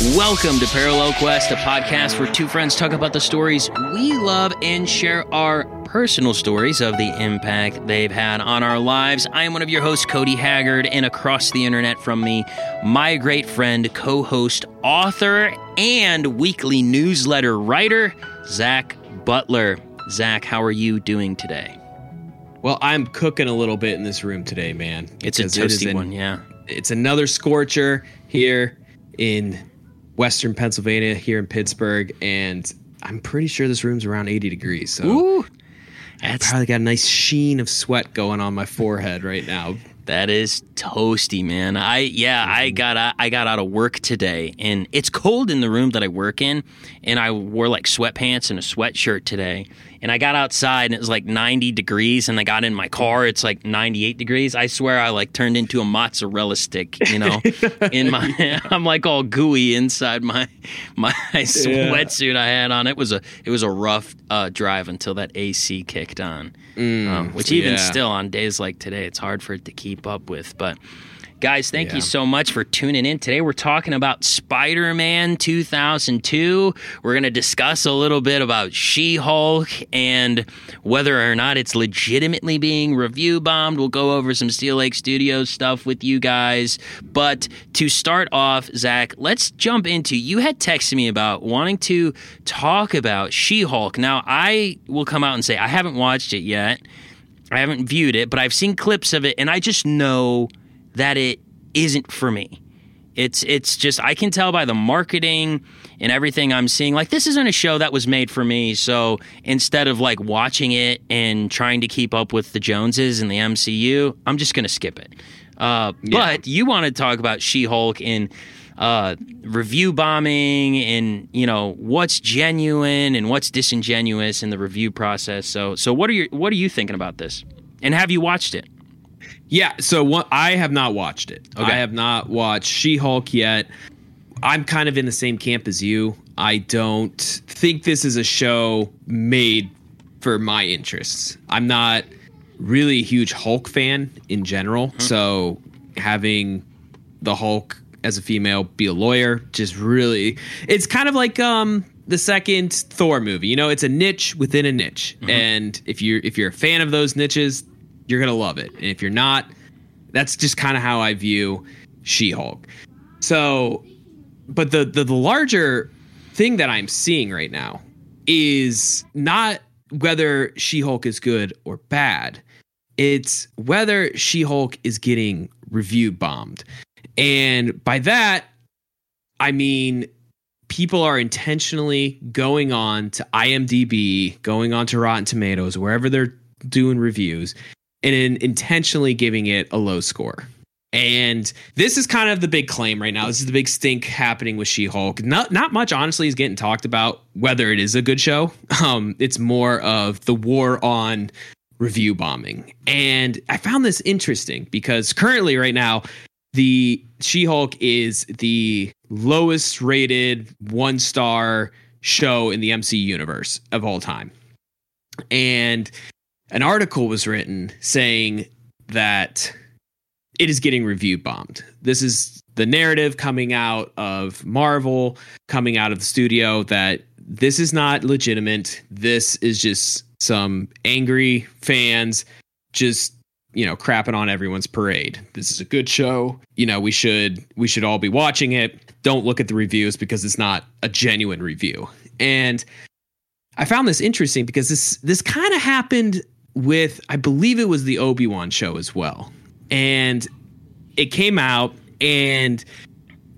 Welcome to Parallel Quest, a podcast where two friends talk about the stories we love and share our personal stories of the impact they've had on our lives. I am one of your hosts, Cody Haggard, and across the internet from me, my great friend, co host, author, and weekly newsletter writer, Zach Butler. Zach, how are you doing today? Well, I'm cooking a little bit in this room today, man. It's a because it toasty an- one, yeah. It's another scorcher here in Western Pennsylvania, here in Pittsburgh, and I'm pretty sure this room's around 80 degrees. So Ooh, that's probably got a nice sheen of sweat going on my forehead right now. That is toasty, man. I yeah, I mm-hmm. got out, I got out of work today, and it's cold in the room that I work in, and I wore like sweatpants and a sweatshirt today, and I got outside and it was like 90 degrees, and I got in my car, it's like 98 degrees. I swear I like turned into a mozzarella stick, you know, in my I'm like all gooey inside my my sweatsuit I had on. It was a it was a rough uh, drive until that AC kicked on. Um, which even yeah. still on days like today, it's hard for it to keep up with. But guys, thank Yeah. you so much for tuning in. Today we're talking about Spider Man 2002. We're going to discuss a little bit about She Hulk and whether or not it's legitimately being review bombed. We'll go over some Steel Lake Studios stuff with you guys. But to start off, Zach, let's jump into you had texted me about wanting to talk about She Hulk. Now, I will come out and say I haven't watched it yet. I haven't viewed it, but I've seen clips of it, and I just know that it isn't for me. It's it's just I can tell by the marketing and everything I'm seeing. Like this isn't a show that was made for me. So instead of like watching it and trying to keep up with the Joneses and the MCU, I'm just gonna skip it. Uh, But you want to talk about She-Hulk and uh, review bombing and you know what's genuine and what's disingenuous in the review process. So so what are your what are you thinking about this? And have you watched it? Yeah, so what I have not watched it. Okay. I have not watched She-Hulk yet. I'm kind of in the same camp as you. I don't think this is a show made for my interests. I'm not really a huge Hulk fan in general, so having the Hulk as a female be a lawyer just really it's kind of like um the second Thor movie. You know, it's a niche within a niche. And if you're if you're a fan of those niches, you're gonna love it. And if you're not, that's just kind of how I view She-Hulk. So, but the, the the larger thing that I'm seeing right now is not whether She-Hulk is good or bad. It's whether She-Hulk is getting review bombed. And by that, I mean people are intentionally going on to IMDb, going on to Rotten Tomatoes, wherever they're doing reviews, and in intentionally giving it a low score. And this is kind of the big claim right now. This is the big stink happening with She-Hulk. Not not much honestly is getting talked about whether it is a good show. Um, it's more of the war on review bombing. And I found this interesting because currently right now the She-Hulk is the lowest rated one star show in the MC universe of all time. And an article was written saying that it is getting review bombed. This is the narrative coming out of Marvel, coming out of the studio that this is not legitimate. This is just some angry fans just you know crapping on everyone's parade this is a good show you know we should we should all be watching it don't look at the reviews because it's not a genuine review and i found this interesting because this this kind of happened with i believe it was the obi-wan show as well. And it came out and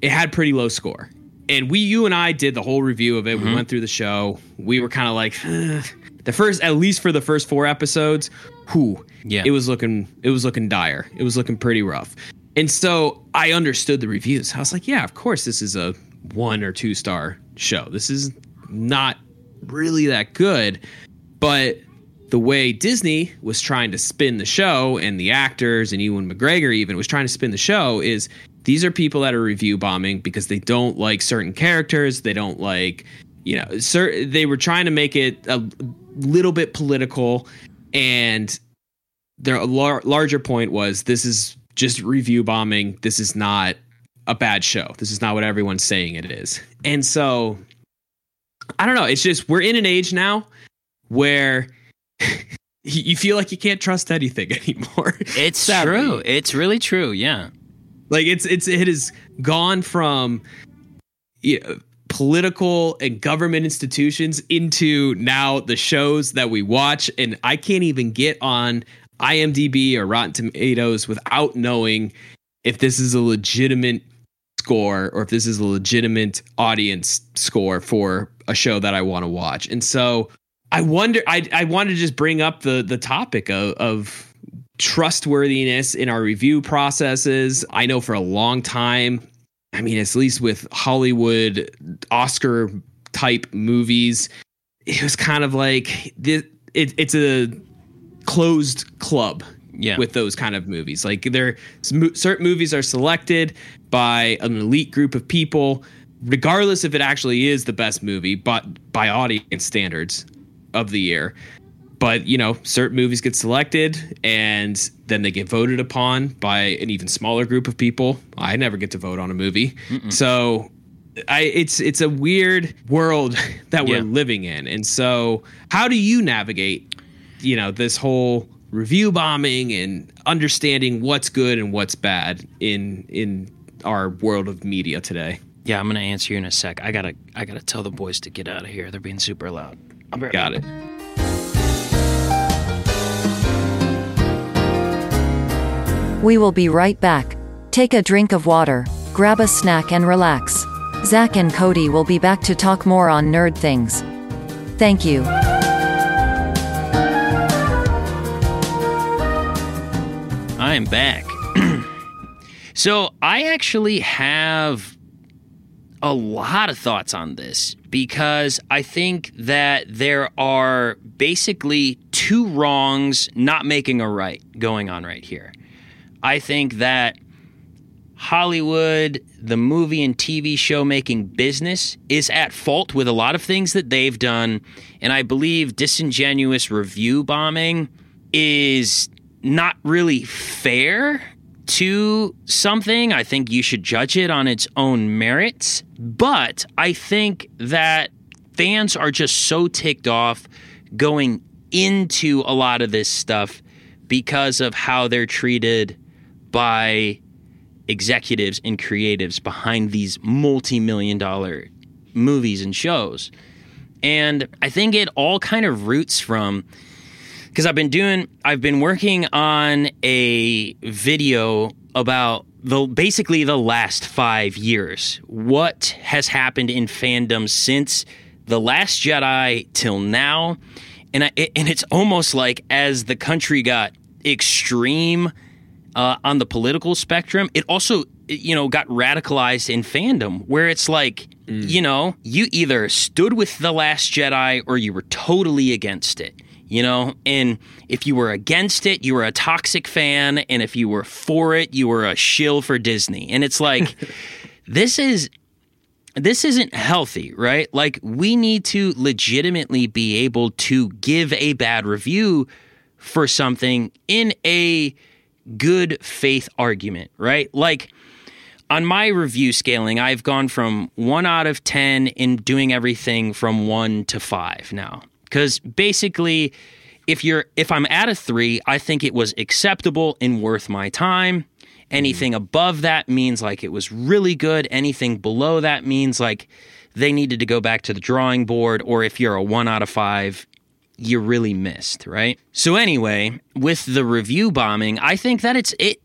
it had pretty low score. And we you and i did the whole review of it. We mm-hmm. went through the show. We were kind of like "Ugh." the first at least for the first four episodes whew Yeah. it was looking it was looking dire. It was looking pretty rough. And so i understood the reviews. I was like yeah of course this is a one or two star show. This is not really that good. But the way disney was trying to spin the show and the actors and ewan mcgregor even was trying to spin the show is these are people that are review bombing because they don't like certain characters they don't like you know they were trying to make it a little bit political and their lar- larger point was this is just review bombing this is not a bad show. This is not what everyone's saying it is. And so I don't know. It's just we're in an age now where you feel like you can't trust anything anymore. It's Sadly. true. It's really true. Yeah. Like it's it's it has gone from you know, political and government institutions into now the shows that we watch and I can't even get on IMDb or Rotten Tomatoes without knowing if this is a legitimate score or if this is a legitimate audience score for a show that I want to watch. And so I wonder I I want to just bring up the the topic of, of trustworthiness in our review processes. I know for a long time, I mean, at least with Hollywood Oscar type movies, it was kind of like it, it, it's a closed club yeah. with those kind of movies. Like there, certain movies are selected by an elite group of people, regardless if it actually is the best movie, but by audience standards of the year. But you know, certain movies get selected and then they get voted upon by an even smaller group of people. I never get to vote on a movie, Mm-mm. so I, it's it's a weird world that we're yeah. living in. And so, how do you navigate, you know, this whole review bombing and understanding what's good and what's bad in in our world of media today? Yeah, I'm gonna answer you in a sec. I gotta I gotta tell the boys to get out of here. They're being super loud. Got it. We will be right back. Take a drink of water, grab a snack and relax. Zach and Cody will be back to talk more on nerd things. Thank you. I'm back. so I actually have a lot of thoughts on this because I think that there are basically two wrongs not making a right going on right here. I think that Hollywood, the movie and TV show making business, is at fault with a lot of things that they've done. And I believe disingenuous review bombing is not really fair to something, I think you should judge it on its own merits. But I think that fans are just so ticked off going into a lot of this stuff because of how they're treated by executives and creatives behind these multi million dollar movies and shows. And I think it all kind of roots from because I've been doing, I've been working on a video about the basically the last five years. What has happened in fandom since the Last Jedi till now, and I, and it's almost like as the country got extreme uh, on the political spectrum, it also you know got radicalized in fandom where it's like mm. you know you either stood with the Last Jedi or you were totally against it you know? And if you were against it you were a toxic fan and if you were for it you were a shill for disney. And it's like this is this isn't healthy right? Like we need to legitimately be able to give a bad review for something in a good faith argument right? Like on my review scaling, I've gone from one out of 10 in doing everything from one to five now because basically if you're if i'm at a three i think it was acceptable and worth my time. Anything mm-hmm. above that means like it was really good. Anything below that means like they needed to go back to the drawing board or if you're a one out of five you really missed right? So anyway with the review bombing i think that it's it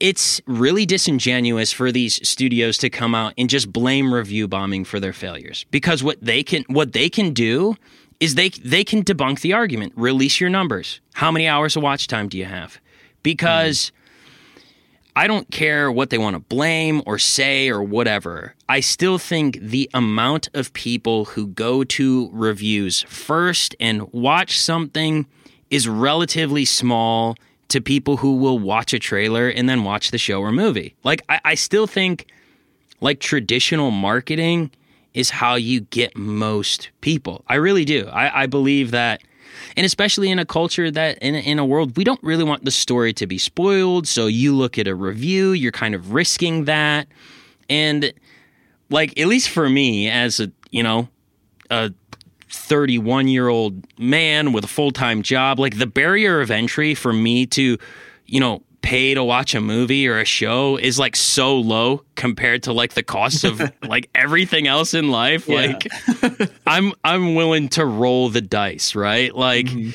it's really disingenuous for these studios to come out and just blame review bombing for their failures. Because what they can what they can do is they they can debunk the argument. Release your numbers. How many hours of watch time do you have? Because mm. I don't care what they want to blame or say or whatever. I still think the amount of people who go to reviews first and watch something is relatively small to people who will watch a trailer and then watch the show or movie. Like I, I still think like traditional marketing is how you get most people. I really do. I, I believe that and especially in a culture that in, in a world we don't really want the story to be spoiled so you look at a review you're kind of risking that And like at least for me as a, you know, a 31 year old man with a full time job, like the barrier of entry for me to, you know, pay to watch a movie or a show is like so low compared to like the cost of like everything else in life. Yeah. Like I'm I'm willing to roll the dice, right? Like Mm-hmm.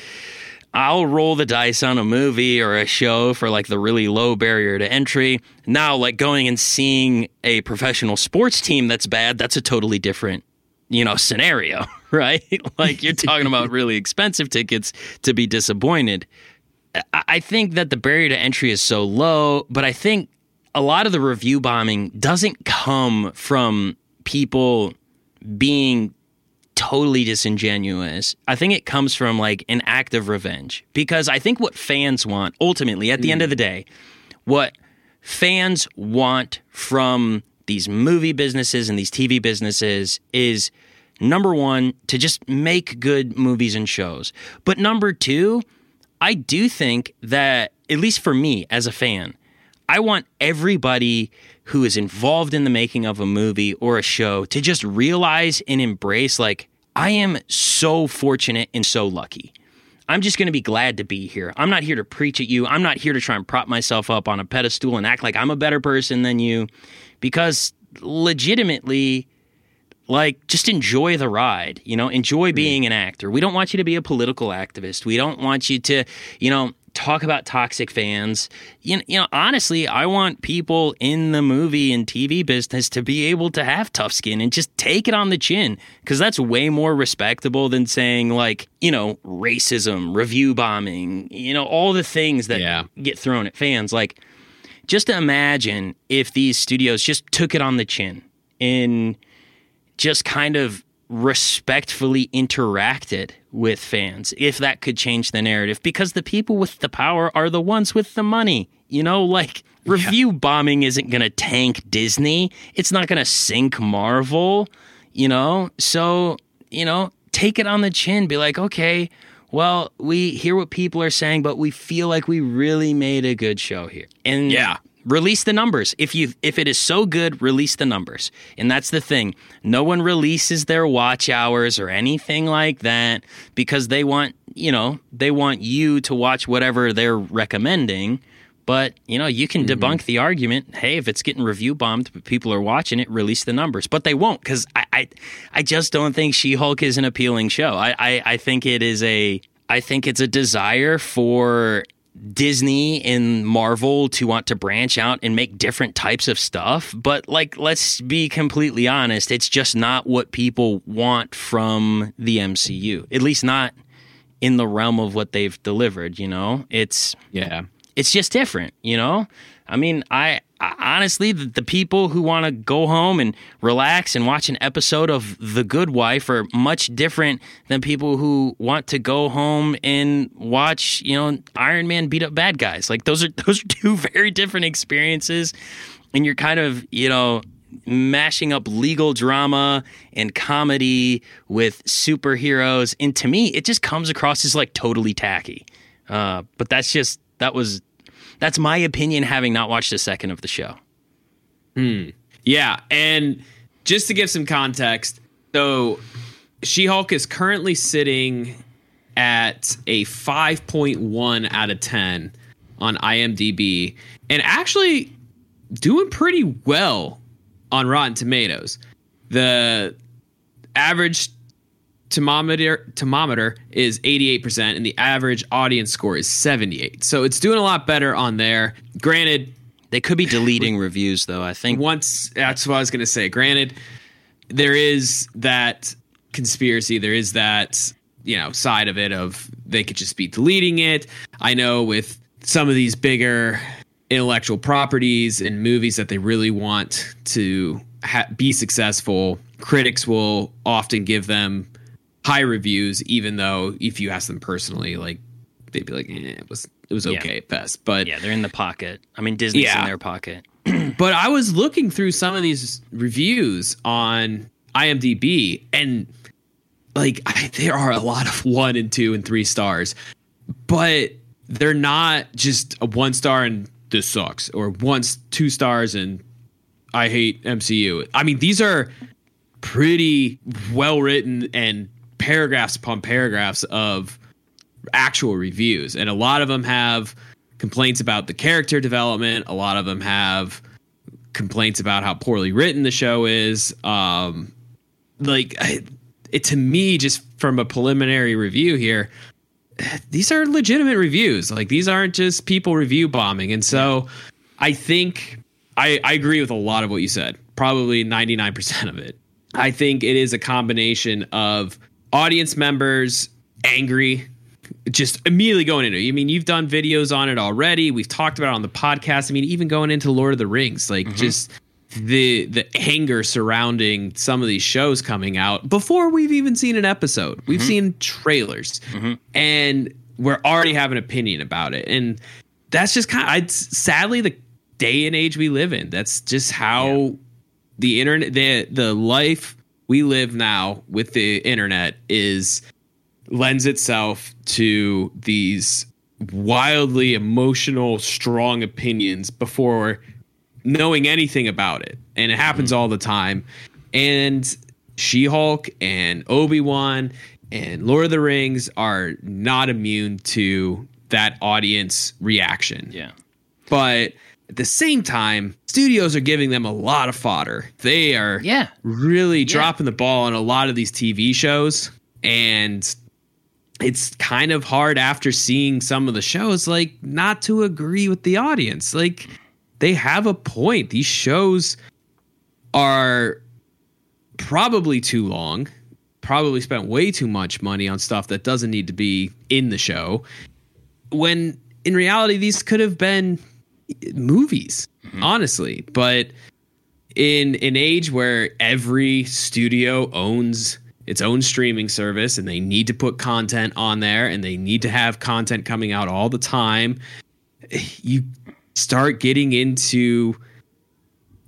I'll roll the dice on a movie or a show for like the really low barrier to entry. Now, like going and seeing a professional sports team that's bad, that's a totally different, you know, scenario, right? like you're talking about really expensive tickets to be disappointed. I- think that the barrier to entry is so low, but I think a lot of the review bombing doesn't come from people being totally disingenuous. I think it comes from like an act of revenge because I think what fans want ultimately at the end of the day, what fans want from these movie businesses and these TV businesses is number one, to just make good movies and shows. But number two, I do think that, at least for me as a fan, I want everybody who is involved in the making of a movie or a show to just realize and embrace like, I am so fortunate and so lucky. I'm just going to be glad to be here. I'm not here to preach at you. I'm not here to try and prop myself up on a pedestal and act like I'm a better person than you because legitimately like just enjoy the ride you know? Enjoy being an actor. We don't want you to be a political activist. We don't want you to you know talk about toxic fans. You know, you know honestly i want people in the movie and tv business to be able to have tough skin and just take it on the chin because that's way more respectable than saying like you know racism review bombing you know all the things that Yeah. get thrown at fans. Like just imagine if these studios just took it on the chin and just kind of respectfully interacted with fans if that could change the narrative because the people with the power are the ones with the money you know? Like review bombing isn't going to tank disney. It's not going to sink marvel you know? So you know take it on the chin. Be like okay well we hear what people are saying but we feel like we really made a good show here. And Yeah. Release the numbers. If you if it is so good release the numbers. And that's the thing. No one releases their watch hours or anything like that because they want you know they want you to watch whatever they're recommending. But you know you can mm-hmm. debunk the argument hey if it's getting review bombed but people are watching it release the numbers. But they won't because I, I i just don't think she-hulk is an appealing show. I, I i think it is a i think it's a desire for Disney and Marvel to want to branch out and make different types of stuff. But, like, let's be completely honest, it's just not what people want from the MCU, at least not in the realm of what they've delivered, you know? It's Yeah. it's just different, you know? I mean, I, honestly, the, the people who want to go home and relax and watch an episode of The Good Wife are much different than people who want to go home and watch, you know, Iron Man beat up bad guys. Like those are those are two very different experiences, and you're kind of, you know, mashing up legal drama and comedy with superheroes, and to me, it just comes across as like totally tacky. Uh, but that's just that was that's my opinion having not watched a second of the show. Hmm. Yeah, and just to give some context, so She-Hulk is currently sitting at a 5.1 out of 10 on IMDb and actually doing pretty well on Rotten Tomatoes. The average thermometer thermometer is 88% and the average audience score is 78. So it's doing a lot better on there. Granted, They could be deleting reviews though. I think once that's what I was going to say. Granted, there is that conspiracy, there is that you know side of it of they could just be deleting it. I know with some of these bigger intellectual properties and movies that they really want to ha- be successful, critics will often give them high reviews, even though if you ask them personally, like they'd be like, eh, "It was it was Yeah. okay at best." But yeah, they're in the pocket. I mean, Disney's Yeah. in their pocket. but I was looking through some of these reviews on IMDb, and like I, there are a lot of one and two and three stars, but they're not just a one star and this sucks, or one two stars and I hate MCU. I mean, these are pretty well written and paragraphs upon paragraphs of actual reviews, and a lot of them have complaints about the character development. A lot of them have complaints about how poorly written the show is. Um, like it to me, just from a preliminary review here, these are legitimate reviews. Like these aren't just people review bombing, and so I think I, I agree with a lot of what you said. Probably ninety nine percent of it. I think it is a combination of audience members angry just immediately going into it. I mean, you've done videos on it already. We've talked about it on the podcast. I mean, even going into Lord of the Rings, like mm-hmm. just the the anger surrounding some of these shows coming out before we've even seen an episode. We've mm-hmm. seen trailers, mm-hmm. and we're already have an opinion about it. And that's just kind of sadly the day and age we live in. That's just how yeah. the internet the the life we live now with the internet is lends itself to these wildly emotional, strong opinions before knowing anything about it. And it happens mm-hmm. all the time. And She Hulk and Obi Wan and Lord of the Rings are not immune to that audience reaction. Yeah. But at the same time, studios are giving them a lot of fodder. They are yeah. really yeah. dropping the ball on a lot of these TV shows. And it's kind of hard after seeing some of the shows like not to agree with the audience like they have a point these shows are probably too long probably spent way too much money on stuff that doesn't need to be in the show when in reality these could have been movies mm-hmm. honestly. But in an age where every studio owns its own streaming service and they need to put content on there and they need to have content coming out all the time you start getting into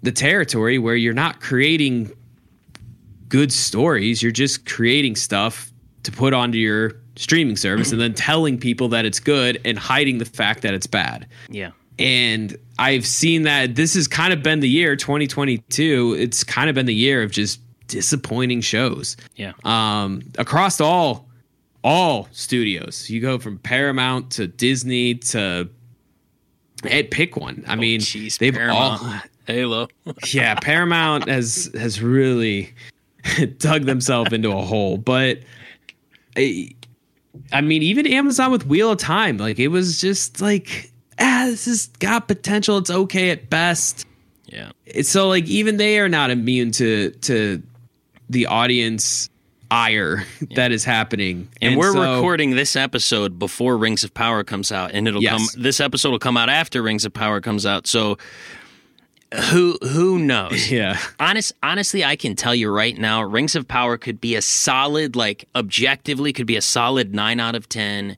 the territory where you're not creating good stories. You're just creating stuff to put onto your streaming service and then telling people that it's good and hiding the fact that it's bad. Yeah and i've seen that this has kind of been the year 2022 it's kind of been the year of just disappointing shows. Yeah. Um, across all all studios. You go from Paramount to Disney to Ed pick one. I oh, mean, geez, they've Paramount. all Halo. yeah, Paramount has has really dug themselves into a hole. But I, I mean, even Amazon with Wheel of Time, like it was just like, ah, this has got potential. It's okay at best. Yeah. It's so like even they are not immune to to the audience ire yeah. that is happening. And, and we're so, recording this episode before Rings of Power comes out, and it'll yes. come. This episode will come out after Rings of Power comes out. So who who knows? Yeah. Honest honestly, I can tell you right now, Rings of Power could be a solid, like objectively, could be a solid nine out of ten.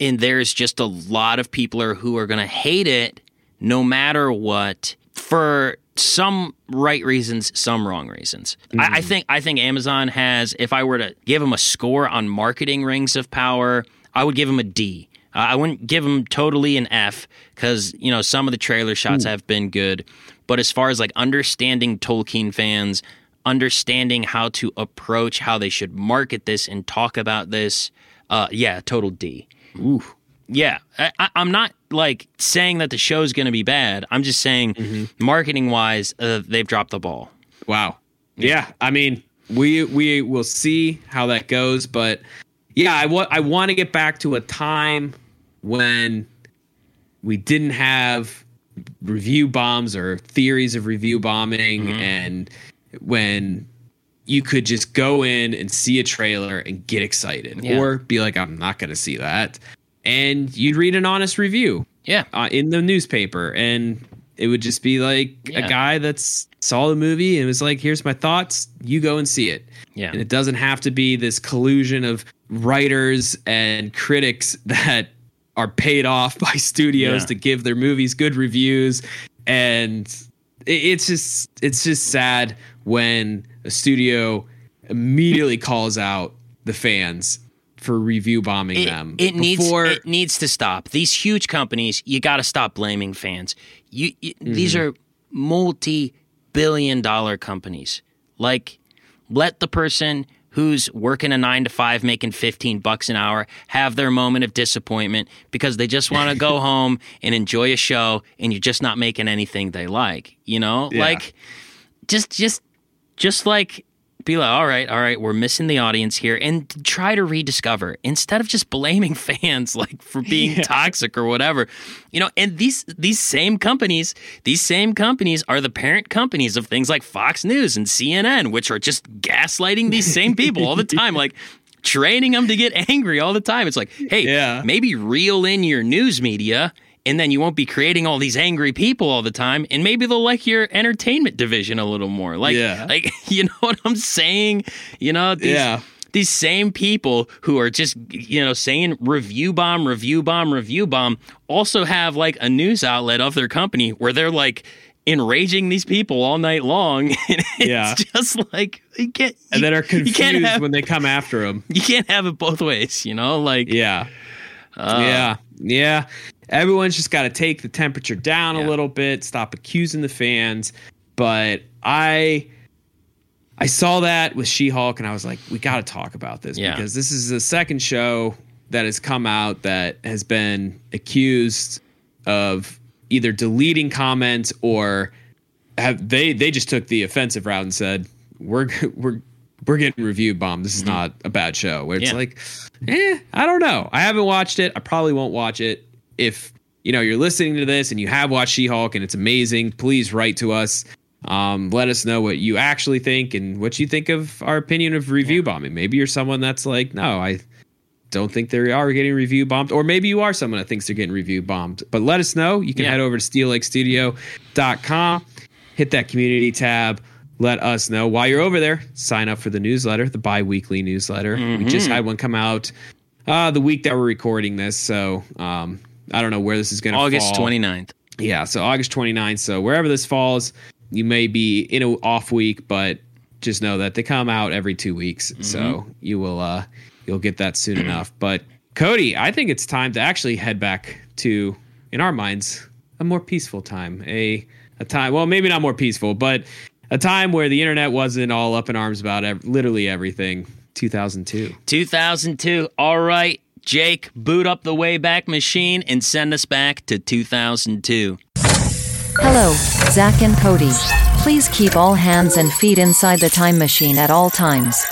And there's just a lot of people are, who are going to hate it, no matter what, for some right reasons, some wrong reasons. Mm. I, I, mm. think I think Amazon has. If I were to give them a score on marketing Rings of Power, I would give them a D. Uh, I wouldn't give them totally an F because you know some of the trailer shots Ooh. have been good, but as far as like understanding Tolkien fans, understanding how to approach how they should market this and talk about this, uh, yeah, total D. Ooh. Yeah, I, am not like saying that the show's going to be bad. I'm just saying, mm-hmm. marketing wise, uh, they've dropped the ball. Wow. Yeah. yeah, I mean, we we will see how that goes, but yeah, I want I want to get back to a time when we didn't have review bombs or theories of review bombing, mm-hmm. and when you could just go in and see a trailer and get excited, yeah. or be like, I'm not going to see that and you'd read an honest review. Yeah. Uh, in the newspaper. And it would just be like yeah. a guy that's saw the movie and was like, here's my thoughts. You go and see it. Yeah. And it doesn't have to be this collusion of writers and critics that are paid off by studios yeah. to give their movies good reviews. And it's just it's just sad when a studio immediately calls out the fans for review bombing it, them. It before... needs it needs to stop. These huge companies, you got to stop blaming fans. You, you mm-hmm. these are multi billion dollar companies. Like, let the person who's working a nine to five making 15 bucks an hour have their moment of disappointment because they just want to go home and enjoy a show and you're just not making anything they like you know Yeah. like just just just like be like all right all right we're missing the audience here and try to rediscover instead of just blaming fans like for being toxic or whatever. You know and these these same companies these same companies are the parent companies of things like Fox News and CNN which are just gaslighting these same people all the time like training them to get angry all the time. It's like hey Yeah. maybe reel in your news media and then you won't be creating all these angry people all the time and maybe they'll like your entertainment division a little more like Yeah. like you know what i'm saying you know these, Yeah. these same people who are just you know saying review bomb review bomb review bomb also have like a news outlet of their company where they're like enraging these people all night long and it's Yeah. just like you can't and then are you can't confused have, when they come after them. you can't have it both ways you know like Yeah. Uh, yeah. Yeah. Everyone's just got to take the temperature down Yeah. a little bit, stop accusing the fans. But I I saw that with She-Hulk and I was like, we got to talk about this Yeah. because this is the second show that has come out that has been accused of either deleting comments or have they they just took the offensive route and said we're we're we're getting review bombed. This is not a bad show. Where it's Yeah. like, eh, I don't know. I haven't watched it. I probably won't watch it. If you know you're listening to this and you have watched She-Hulk and it's amazing, please write to us. Um, let us know what you actually think and what you think of our opinion of review bombing. Maybe you're someone that's like, no, I don't think they are getting review bombed, or maybe you are someone that thinks they're getting review bombed. But let us know. You can Yeah. head over to steellakestudio.com, hit that community tab. Let us know while you're over there. Sign up for the newsletter, the bi-weekly newsletter. We just Mm-hmm. had one come out uh, the week that we're recording this, so um, I don't know where this is going to fall. august fall. 29th Yeah, so August 29th. So wherever this falls, you may be in an off week, but just know that they come out every two weeks. So you will uh you'll get that soon enough. But Cody, I think it's time to actually head back to in our minds a more peaceful time. A a time well, maybe not more peaceful, but a time where the internet wasn't all up in arms about ev- literally everything. 2002. 2002. All right, Jake, boot up the Wayback Machine and send us back to 2002. Hello, Zach and Cody. Please keep all hands and feet inside the time machine at all times.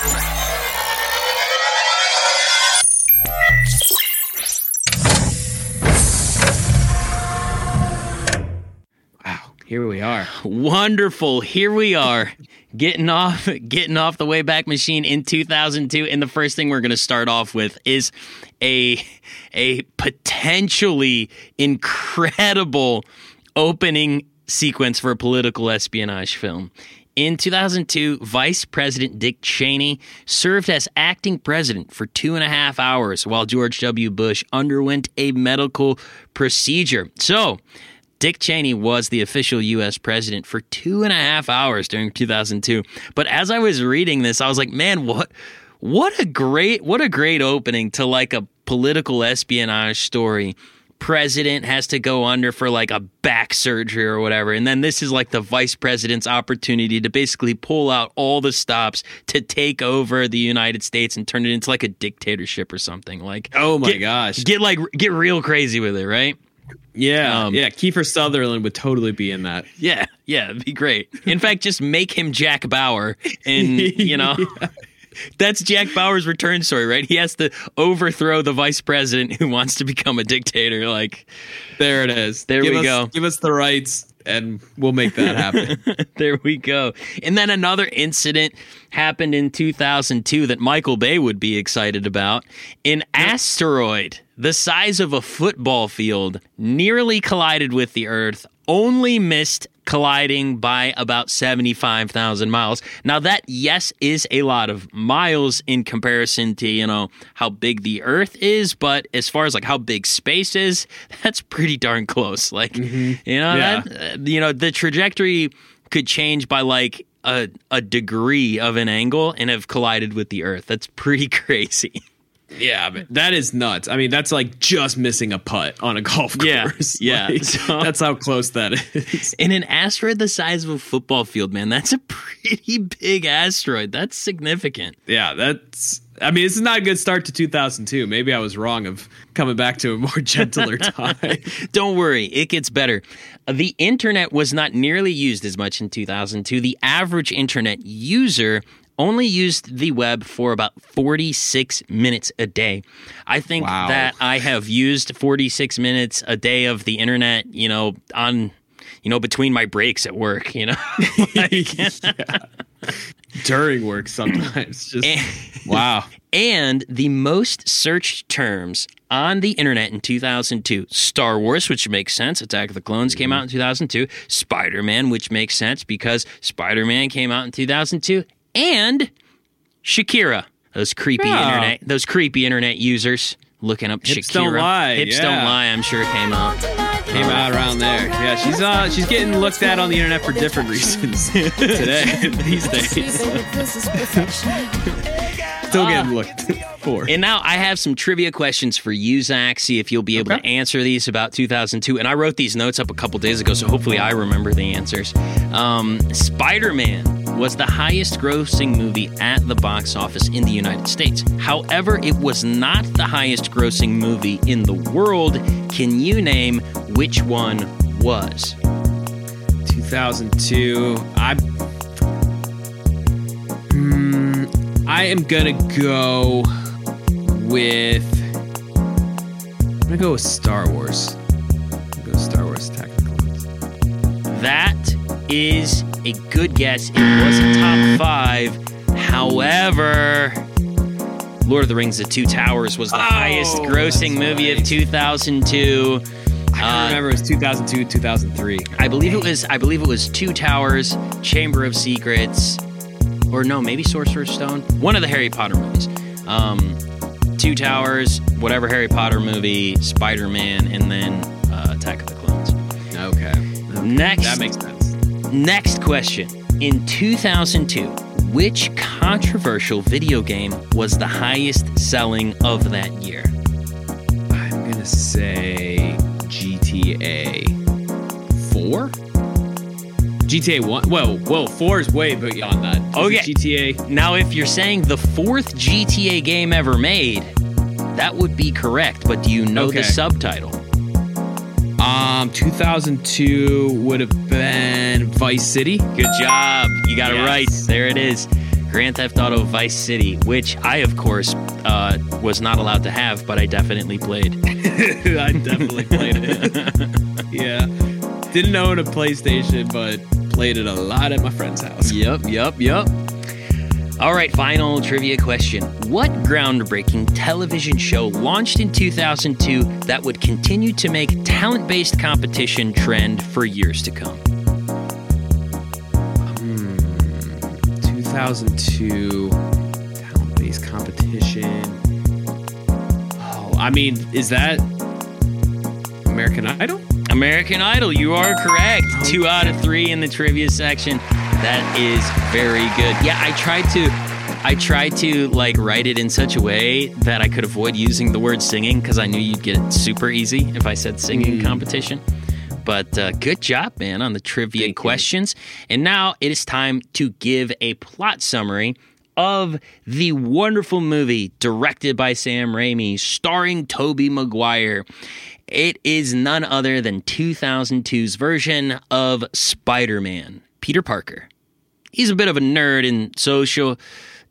Here we are. Wonderful. Here we are, getting off getting off the Wayback Machine in 2002 and the first thing we're going to start off with is a a potentially incredible opening sequence for a political espionage film. In 2002, Vice President Dick Cheney served as acting president for two and a half hours while George W. Bush underwent a medical procedure. So, Dick Cheney was the official U.S. president for two and a half hours during 2002. But as I was reading this, I was like, man, what, what a great, what a great opening to like a political espionage story. President has to go under for like a back surgery or whatever, and then this is like the vice president's opportunity to basically pull out all the stops to take over the United States and turn it into like a dictatorship or something. Like, Oh my get- gosh. get like get real crazy with it, right? Yeah, Um, yeah. Kiefer Sutherland would totally be in that. Yeah, yeah, it'd be great. In fact, just make him Jack Bauer, and you know, that's Jack Bauer's return story, right? He has to overthrow the vice president who wants to become a dictator. Like, There it is. There Give we us- go. Give us the rights, and we'll make that happen. there we go. And then another incident happened in 2002 that Michael Bay would be excited about. An asteroid the size of a football field nearly collided with the Earth, only missed colliding by about 75,000 miles. Now that yes is a lot of miles in comparison to, you know, how big the earth is, but as far as like how big space is, that's pretty darn close. Like, you know, Yeah. that, uh, you know, the trajectory could change by like a, a degree of an angle and have collided with the earth. That's pretty crazy. Yeah, but that is nuts. I mean, that's like just missing a putt on a golf course. yeah. Like, So- that's how close that is. In an asteroid the size of a football field, man, that's a pretty big asteroid. That's significant. Yeah, that's. I mean, this is not a good start to 2002. Maybe I was wrong of coming back to a more gentler time. Don't worry, it gets better. The internet was not nearly used as much in 2002. The average internet user only used the web for about 46 minutes a day. I think Wow. that I have used 46 minutes a day of the internet, you know, on you know, between my breaks at work, you know. yeah. During work sometimes. Just wow. and the most searched terms on the internet in 2002 Star Wars, which makes sense. Attack of the Clones came mm-hmm. out in 2002. Spider Man, which makes sense because Spider Man came out in 2002. And Shakira. Those creepy Yeah. internet, those creepy internet users looking up Hips Shakira. Don't Lie, Hips yeah. don't lie. I'm sure came out. Came out around there. Yeah, she's uh she's getting looked at on the internet for different reasons today these days. Still getting looked for. And now I have some trivia questions for you, Zach. See if you'll be able to answer these about 2002. And I wrote these notes up a couple days ago, so hopefully I remember the answers. Um, Spider Man was the highest grossing movie at the box office in the United States. However, it was not the highest grossing movie in the world. Can you name which one was? 2002. I Hmm, I am gonna go with I'm gonna go with Star Wars. Gonna go Star Wars Attack. That is a good guess. It was a top five. However, Lord of the Rings: The Two Towers was the highest grossing movie of 2002. I Uh, remember it was 2002, 2003. I believe it was. I believe it was Two Towers, Chamber of Secrets, or no, maybe Sorcerer's Stone. One of the Harry Potter movies. Um, Two Towers, whatever Harry Potter movie, Spider Man, and then uh, Attack of the Clones. Okay. Next, That makes sense. Next question. In 2002, which controversial video game was the highest selling of that year? I'm gonna say GTA 4? GTA 1? Whoa, whoa, 4 is way beyond that. Is Okay. GTA. Now, if you're saying the fourth GTA game ever made, that would be correct, but do you know Okay. the subtitle? Um, 2002 would have been Vice City. Good job. You got it Yes. right. There it is. Grand Theft Auto Vice City, which I, of course, uh, was not allowed to have, but I definitely played. I definitely played it. yeah. Didn't own a PlayStation, but played it a lot at my friend's house. Yep, yep, yep. All right, final trivia question. What groundbreaking television show launched in 2002 that would continue to make talent based competition trend for years to come? Hmm, 2002 talent-based competition. Oh, I mean, is that American Idol? American Idol, you are correct. Oh, two out of three in the trivia section. That is very good. Yeah, I tried to. I tried to like write it in such a way that I could avoid using the word singing because I knew you'd get it super easy if I said singing competition. But uh, good job, man, on the trivia Thank you. questions. And now it is time to give a plot summary of the wonderful movie directed by Sam Raimi, starring Tobey Maguire. It is none other than 2002's version of Spider Man, Peter Parker. He's a bit of a nerd in social.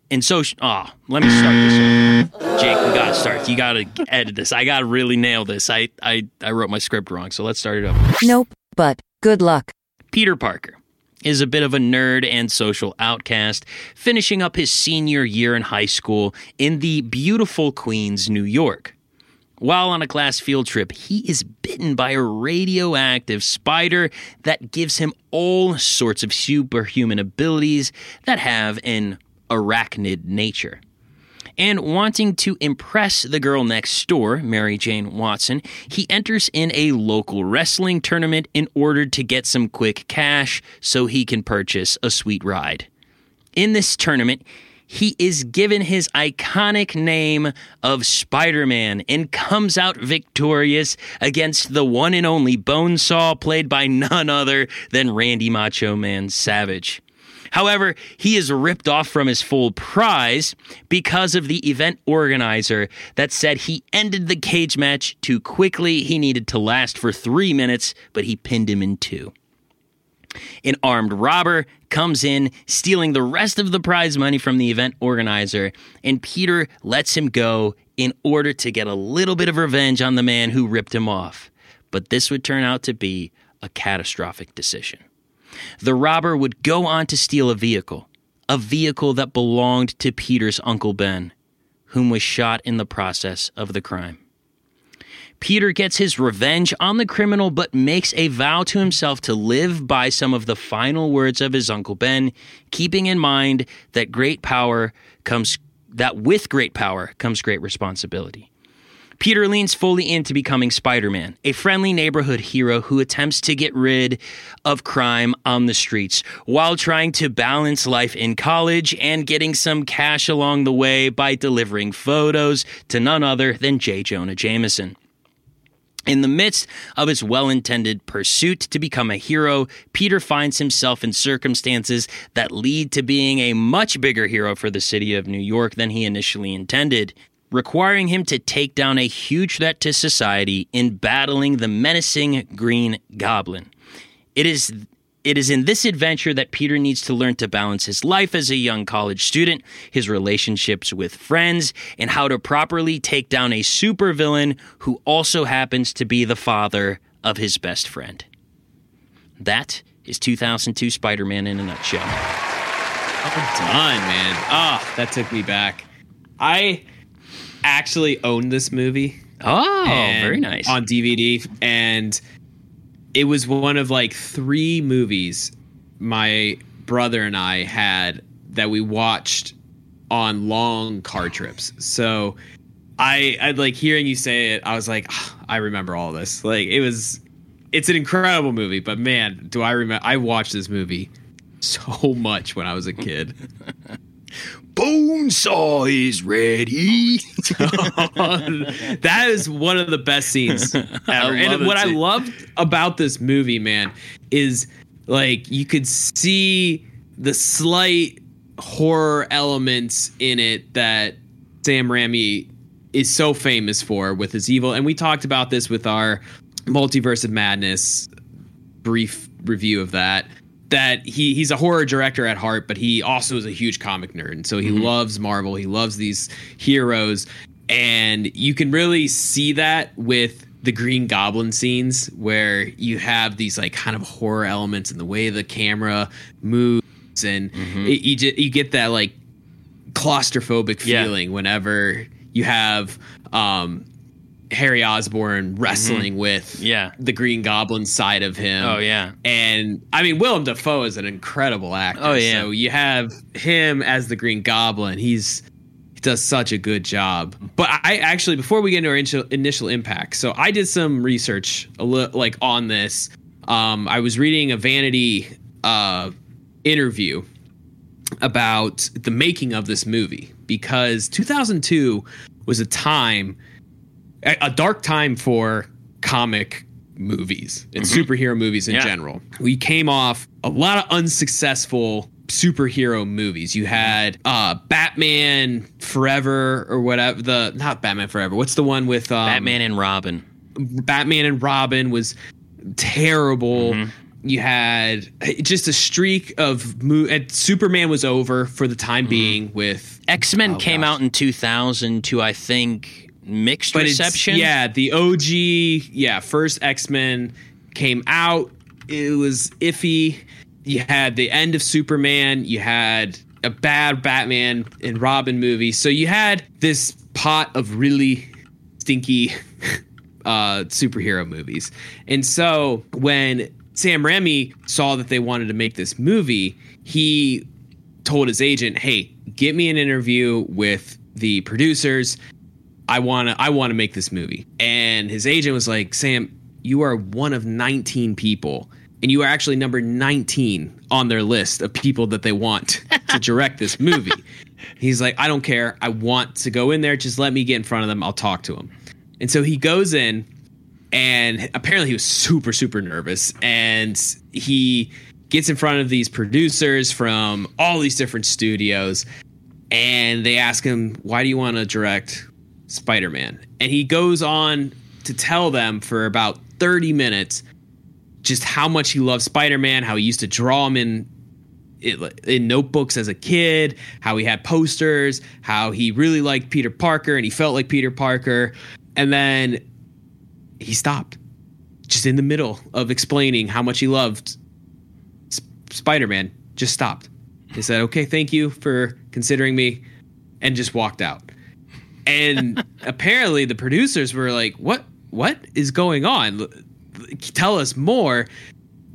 In social, oh, let me start this over. Jake, we gotta start. You gotta edit this. I gotta really nail this. I, I, I wrote my script wrong, so let's start it over. Nope, but good luck. Peter Parker is a bit of a nerd and social outcast, finishing up his senior year in high school in the beautiful Queens, New York. While on a class field trip, he is bitten by a radioactive spider that gives him all sorts of superhuman abilities that have an arachnid nature. And wanting to impress the girl next door, Mary Jane Watson, he enters in a local wrestling tournament in order to get some quick cash so he can purchase a sweet ride. In this tournament, he is given his iconic name of Spider Man and comes out victorious against the one and only Bonesaw, played by none other than Randy Macho Man Savage. However, he is ripped off from his full prize because of the event organizer that said he ended the cage match too quickly. He needed to last for three minutes, but he pinned him in two. An armed robber comes in, stealing the rest of the prize money from the event organizer, and Peter lets him go in order to get a little bit of revenge on the man who ripped him off. But this would turn out to be a catastrophic decision. The robber would go on to steal a vehicle, a vehicle that belonged to Peter's Uncle Ben, whom was shot in the process of the crime. Peter gets his revenge on the criminal, but makes a vow to himself to live by some of the final words of his Uncle Ben, keeping in mind that great power comes that with great power comes great responsibility. Peter leans fully into becoming Spider Man, a friendly neighborhood hero who attempts to get rid of crime on the streets while trying to balance life in college and getting some cash along the way by delivering photos to none other than J. Jonah Jameson. In the midst of his well intended pursuit to become a hero, Peter finds himself in circumstances that lead to being a much bigger hero for the city of New York than he initially intended, requiring him to take down a huge threat to society in battling the menacing Green Goblin. It is it is in this adventure that Peter needs to learn to balance his life as a young college student, his relationships with friends, and how to properly take down a supervillain who also happens to be the father of his best friend. That is 2002 Spider Man in a nutshell. Well done, man. Ah, oh, that took me back. I actually own this movie. Oh, very nice. On DVD. And it was one of like three movies my brother and I had that we watched on long car trips. So I I like hearing you say it, I was like, oh, I remember all this. Like it was it's an incredible movie, but man, do I remember I watched this movie so much when I was a kid. Bonesaw is ready. that is one of the best scenes ever. and what I loved about this movie, man, is like you could see the slight horror elements in it that Sam Raimi is so famous for with his evil. And we talked about this with our Multiverse of Madness brief review of that that he he's a horror director at heart, but he also is a huge comic nerd. And so he mm-hmm. loves Marvel. He loves these heroes. And you can really see that with the Green Goblin scenes where you have these like kind of horror elements in the way the camera moves and mm-hmm. it, you just, you get that like claustrophobic feeling yeah. whenever you have um Harry Osborn wrestling mm-hmm. with yeah. the Green Goblin side of him. Oh yeah. And I mean Willem Dafoe is an incredible actor. Oh yeah. So you have him as the Green Goblin. He's he does such a good job. But I actually before we get into our initial, initial impact, so I did some research a li- like on this. Um, I was reading a Vanity uh, interview about the making of this movie because 2002 was a time a dark time for comic movies and mm-hmm. superhero movies in yeah. general. We came off a lot of unsuccessful superhero movies. You had uh Batman Forever or whatever the not Batman Forever. What's the one with um, Batman and Robin? Batman and Robin was terrible. Mm-hmm. You had just a streak of mo- and Superman was over for the time mm-hmm. being with X Men oh, came gosh. out in 2000 to I think mixed but reception. Yeah, the OG, yeah, first X Men came out. It was iffy. You had the end of Superman. You had a bad Batman and Robin movie. So you had this pot of really stinky uh, superhero movies. And so when Sam Raimi saw that they wanted to make this movie, he told his agent, "Hey, get me an interview with the producers I want to I want to make this movie. And his agent was like, "Sam, you are one of 19 people and you are actually number 19 on their list of people that they want to direct this movie." He's like, I don't care. I want to go in there. Just let me get in front of them. I'll talk to them." And so he goes in, and apparently he was super, super nervous. And he gets in front of these producers from all these different studios, and they ask him, Why do you want to direct Spider Man? And he goes on to tell them for about 30 minutes just how much he loves Spider Man, how he used to draw him in in notebooks as a kid, how he had posters, how he really liked Peter Parker and he felt like Peter Parker. And then he stopped just in the middle of explaining how much he loved Spider Man. Just stopped. He said, Okay, thank you for considering me, and just walked out. And apparently the producers were like, What? What is going on? Tell us more.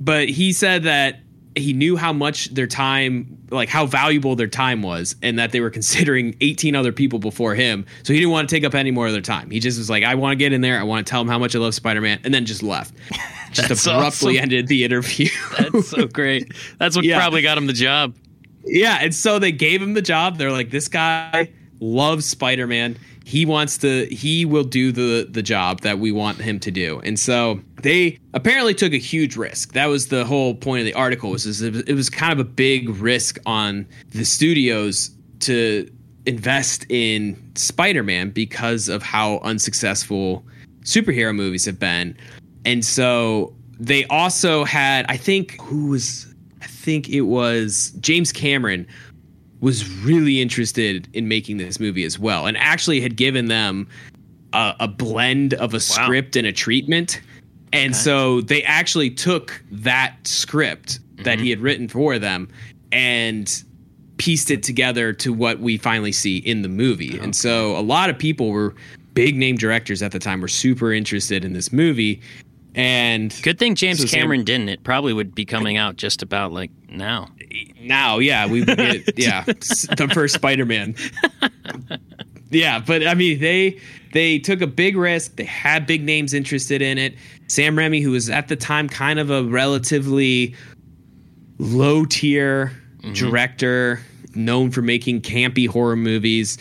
But he said that he knew how much their time like how valuable their time was and that they were considering 18 other people before him so he didn't want to take up any more of their time he just was like i want to get in there i want to tell him how much i love spider-man and then just left just abruptly awesome. ended the interview That's so great. That's what Yeah. probably got him the job. yeah and so they gave him the job they're like this guy loves spider-man. He wants to he will do the the job that we want him to do. And so they apparently took a huge risk. That was the whole point of the article was is it it was kind of a big risk on the studios to invest in spider-man because of how unsuccessful superhero movies have been. And so they also had i think who was i think it was james cameron was really interested in making this movie as well and actually had given them a, a blend of a script and a treatment. And so they actually took that script that he mm-hmm. had written for them and pieced it together to what we finally see in the movie. And so a lot of people were big name directors at the time were super interested in this movie and Good thing James So Cameron didn't. It probably would be coming out just about like now. now, yeah, we would get yeah the first Spider-Man. yeah, but I mean they they took a big risk. They had big names interested in it. Sam Raimi, who was at the time kind of a relatively low tier mm-hmm. director, known for making campy horror movies,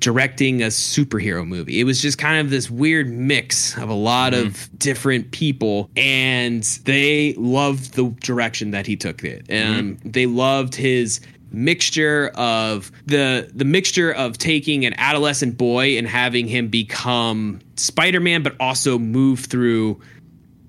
directing a superhero movie. It was just kind of this weird mix of a lot mm-hmm. of different people, and they loved the direction that he took it. And they loved his mixture of the the mixture of taking an adolescent boy and having him become Spider-Man but also move through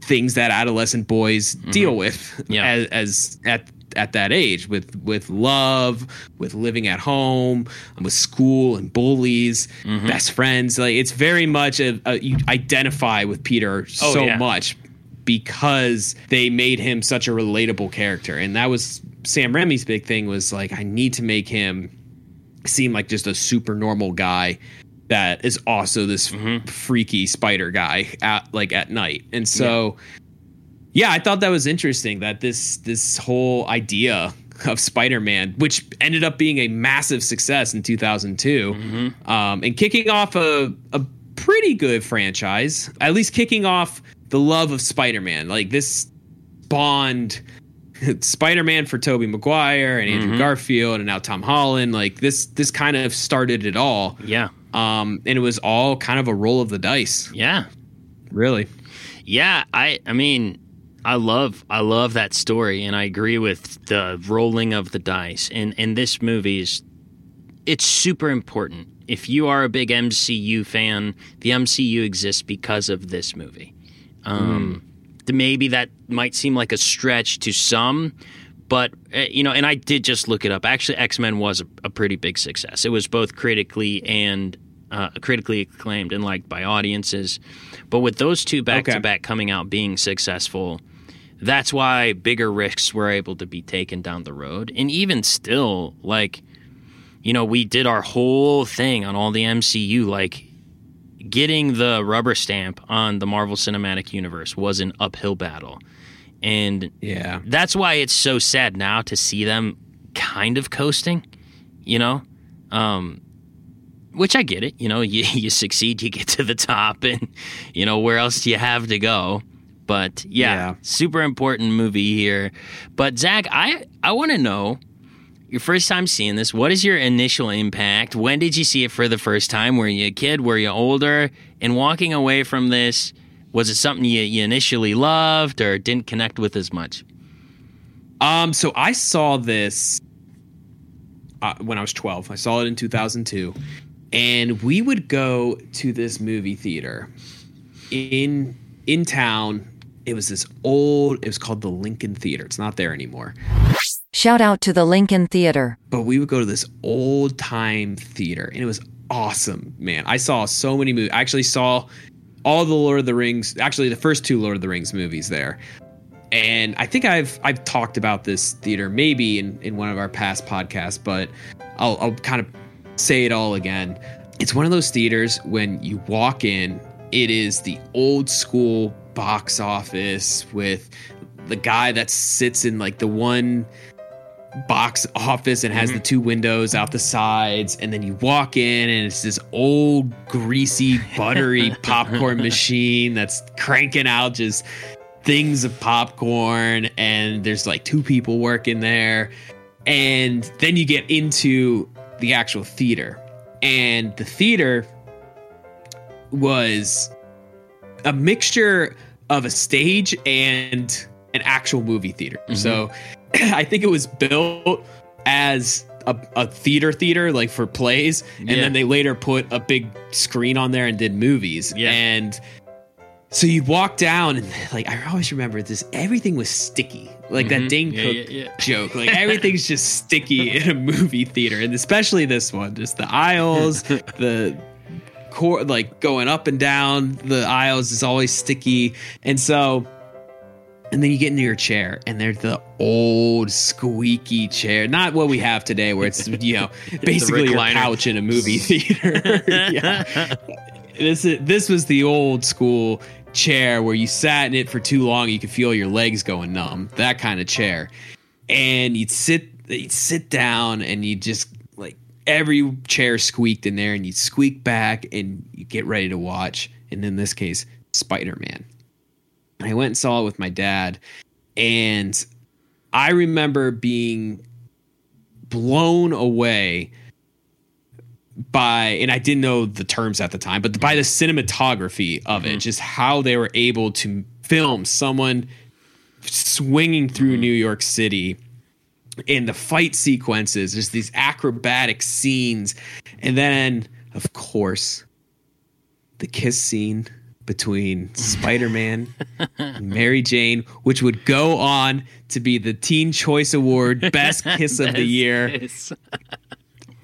things that adolescent boys mm-hmm. deal with Yeah. as, as at at that age with with love with living at home with school and bullies mm-hmm. best friends. Like it's very much a, a you identify with peter Oh, so yeah. much because they made him such a relatable character. And that was sam Raimi's big thing was like i need to make him seem like just a super normal guy that is also this mm-hmm. freaky spider guy at like at night. And so yeah. I thought that was interesting that this this whole idea of spider-man which ended up being a massive success in 2002 um, and kicking off a, a pretty good franchise at least kicking off the love of spider-man like this bond Spider-Man for Tobey Maguire and Andrew Garfield and now Tom Holland. Like this, this kind of started it all. Yeah. Um, and it was all kind of a roll of the dice, Yeah. really. Yeah, I I mean, I love I love that story and I agree with the rolling of the dice. And and this movie is it's super important. If you are a big MCU fan, the MCU exists because of this movie. Um th- maybe that might seem like a stretch to some, but uh, you know, and I did just look it up. Actually, X Men was a, a pretty big success. It was both critically and uh, critically acclaimed and liked by audiences. But with those two back to back coming out being successful, that's why bigger risks were able to be taken down the road. And even still, like, you know, we did our whole thing on all the MCU, like getting the rubber stamp on the Marvel Cinematic Universe was an uphill battle. And Yeah. that's why it's so sad now to see them kind of coasting, you know? Um, which I get it. You know, you, you succeed, you get to the top, and, you know, where else do you have to go? But yeah, Yeah. super important movie here. But Zach, I, I want to know, your first time seeing this. What is your initial impact? When did you see it for the first time? Were you a kid? Were you older? And walking away from this, was it something you, you initially loved or didn't connect with as much? Um, so I saw this uh, when I was 12. I saw it in 2002, and we would go to this movie theater in in town. It was this old. It was called the Lincoln Theater. It's not there anymore. Shout out to the Lincoln Theater. But we would go to this old time theater, and it was awesome, man. I saw so many movies. I actually saw all the Lord of the Rings. Actually, the first two Lord of the Rings movies there and I think I've I've talked about this theater maybe in, in one of our past podcasts, but I'll, I'll kind of say it all again. It's one of those theaters when you walk in, it is the old school box office with the guy that sits in like the one box office and has mm-hmm. the two windows out the sides and then you walk in and it's this old greasy buttery popcorn machine that's cranking out just things of popcorn and there's like two people working there and then you get into the actual theater and the theater was a mixture of a stage and an actual movie theater mm-hmm. so i think it was built as a, a, theater theater like for plays and yeah. then they later put a big screen on there and did movies yeah. and so you'd walk down and like I always remember this. Everything was sticky, like mm-hmm. that Dane yeah, Cook yeah, yeah. joke. Like everything's just sticky in a movie theater, and especially this one. Just the aisles, the core, like going up and down the aisles is always sticky, and so. And then you get into your chair, and there's the old squeaky chair, not what we have today, where it's you know basically your couch in a movie theater. yeah, this is, this was the old school chair where you sat in it for too long, you could feel your legs going numb. That kind of chair. And you'd sit you'd sit down and you just every chair squeaked in there and you'd squeak back and you get ready to watch. And in this case, Spider-Man. I went and saw it with my dad and I remember being blown away by and I didn't know the terms at the time, but by the cinematography of mm-hmm. it, just how they were able to film someone swinging through mm-hmm. New York City in the fight sequences, just these acrobatic scenes, and then of course the kiss scene between Spider-Man and Mary Jane, which would go on to be the Teen Choice Award Best Kiss of the Year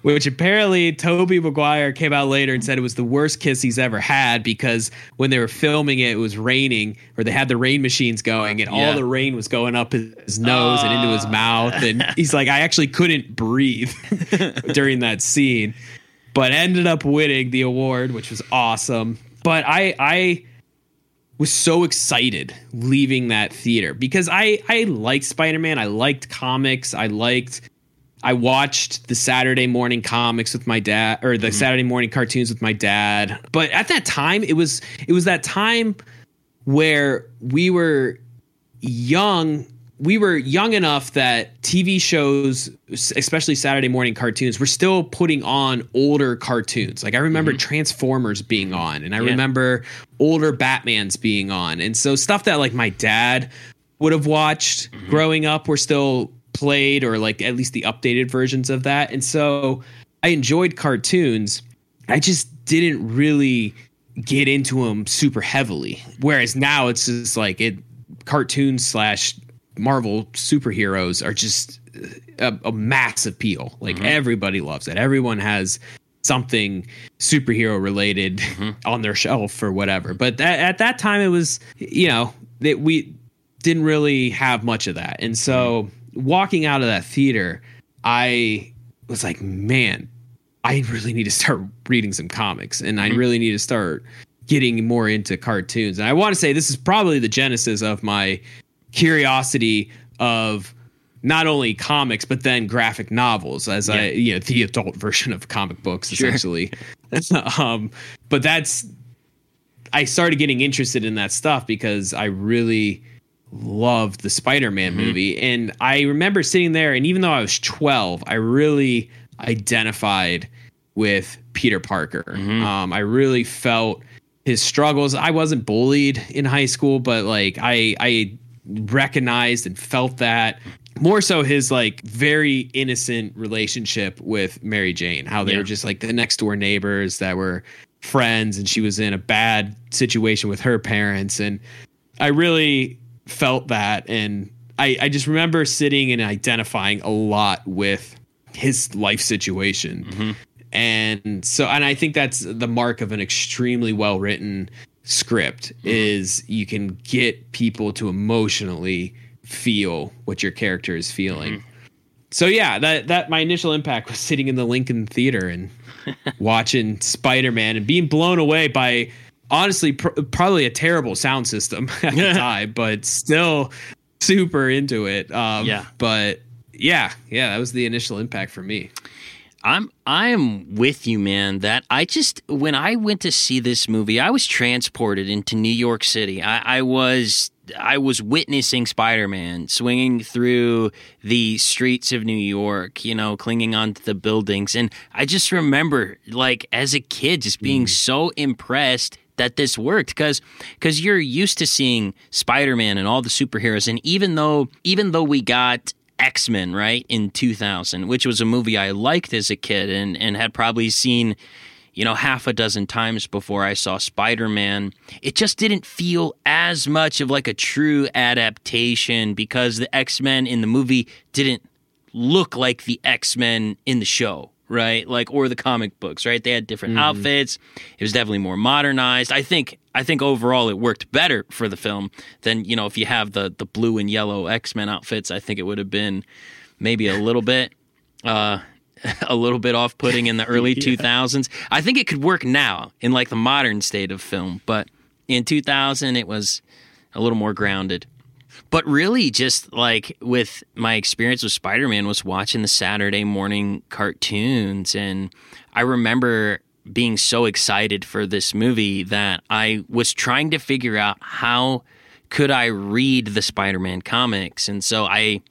which apparently Tobey Maguire came out later and said it was the worst kiss he's ever had because when they were filming it, it was raining or they had the rain machines going and yeah. all the rain was going up his nose uh. and into his ah. mouth. And he's like, I actually couldn't breathe during that scene, but ended up winning the award, which was awesome. But I, I, was so excited leaving that theater because I I liked Spider-Man. I liked comics. I liked I watched the Saturday morning comics with my dad or the mm-hmm. Saturday morning cartoons with my dad. But at that time it was it was that time where we were young we were young enough that TV shows, especially Saturday morning cartoons, were still putting on older cartoons. Like I remember mm-hmm. Transformers being on, and I yeah. remember older Batmans being on. And so stuff that like my dad would have watched mm-hmm. growing up were still played or like at least the updated versions of that. And so I enjoyed cartoons. I just didn't really get into them super heavily. Whereas now it's just like it cartoons slash Marvel superheroes are just a, a mass appeal. Like mm-hmm. everybody loves it. Everyone has something superhero related mm-hmm. on their shelf or whatever. But th- at that time, it was you know that we didn't really have much of that, and so mm-hmm walking out of that theater, I was like, man, I really need to start reading some comics and I mm-hmm. really need to start getting more into cartoons. And I want to say this is probably the genesis of my curiosity of not only comics but then graphic novels as yeah. I you know the adult version of comic books sure. essentially. um, but that's I started getting interested in that stuff because I really loved the Spider-Man mm-hmm. movie and I remember sitting there and even though I was 12 I really identified with Peter Parker mm-hmm. um, I really felt his struggles I wasn't bullied in high school but like I I recognized and felt that more so his like very innocent relationship with Mary Jane how they yeah. were just like the next door neighbors that were friends and she was in a bad situation with her parents and I really felt that and I, I just remember sitting and identifying a lot with his life situation. Mm-hmm. And so and I think that's the mark of an extremely well written script mm-hmm. is you can get people to emotionally feel what your character is feeling. Mm-hmm. So yeah, that that my initial impact was sitting in the Lincoln Theater and watching Spider-Man and being blown away by honestly pr- probably a terrible sound system at the time, but still super into it. Um, yeah. But yeah, yeah, that was the initial impact for me. I'm I am with you, man. That I just when I went to see this movie, I was transported into New York City. I, I was I was witnessing Spider Man swinging through the streets of New York, you know, clinging onto the buildings, and I just remember, like as a kid, just being mm. so impressed that this worked because because you're used to seeing Spider-Man and all the superheroes and even though even though we got X-Men right in 2000 which was a movie I liked as a kid and and had probably seen you know half a dozen times before I saw Spider-Man it just didn't feel as much of like a true adaptation because the X-Men in the movie didn't look like the X-Men in the show right? Like or the comic books, right? They had different mm. outfits. It was definitely more modernized. I think I think overall it worked better for the film than, you know, if you have the the blue and yellow X-Men outfits, I think it would have been maybe a little bit uh a little bit off putting in the early yeah. 2000s. I think it could work now in like the modern state of film, but in 2000 it was a little more grounded. But really, just like with my experience with Spider Man, was watching the Saturday morning cartoons. And I remember being so excited for this movie that I was trying to figure out how could I read the Spider-Man comics. And so I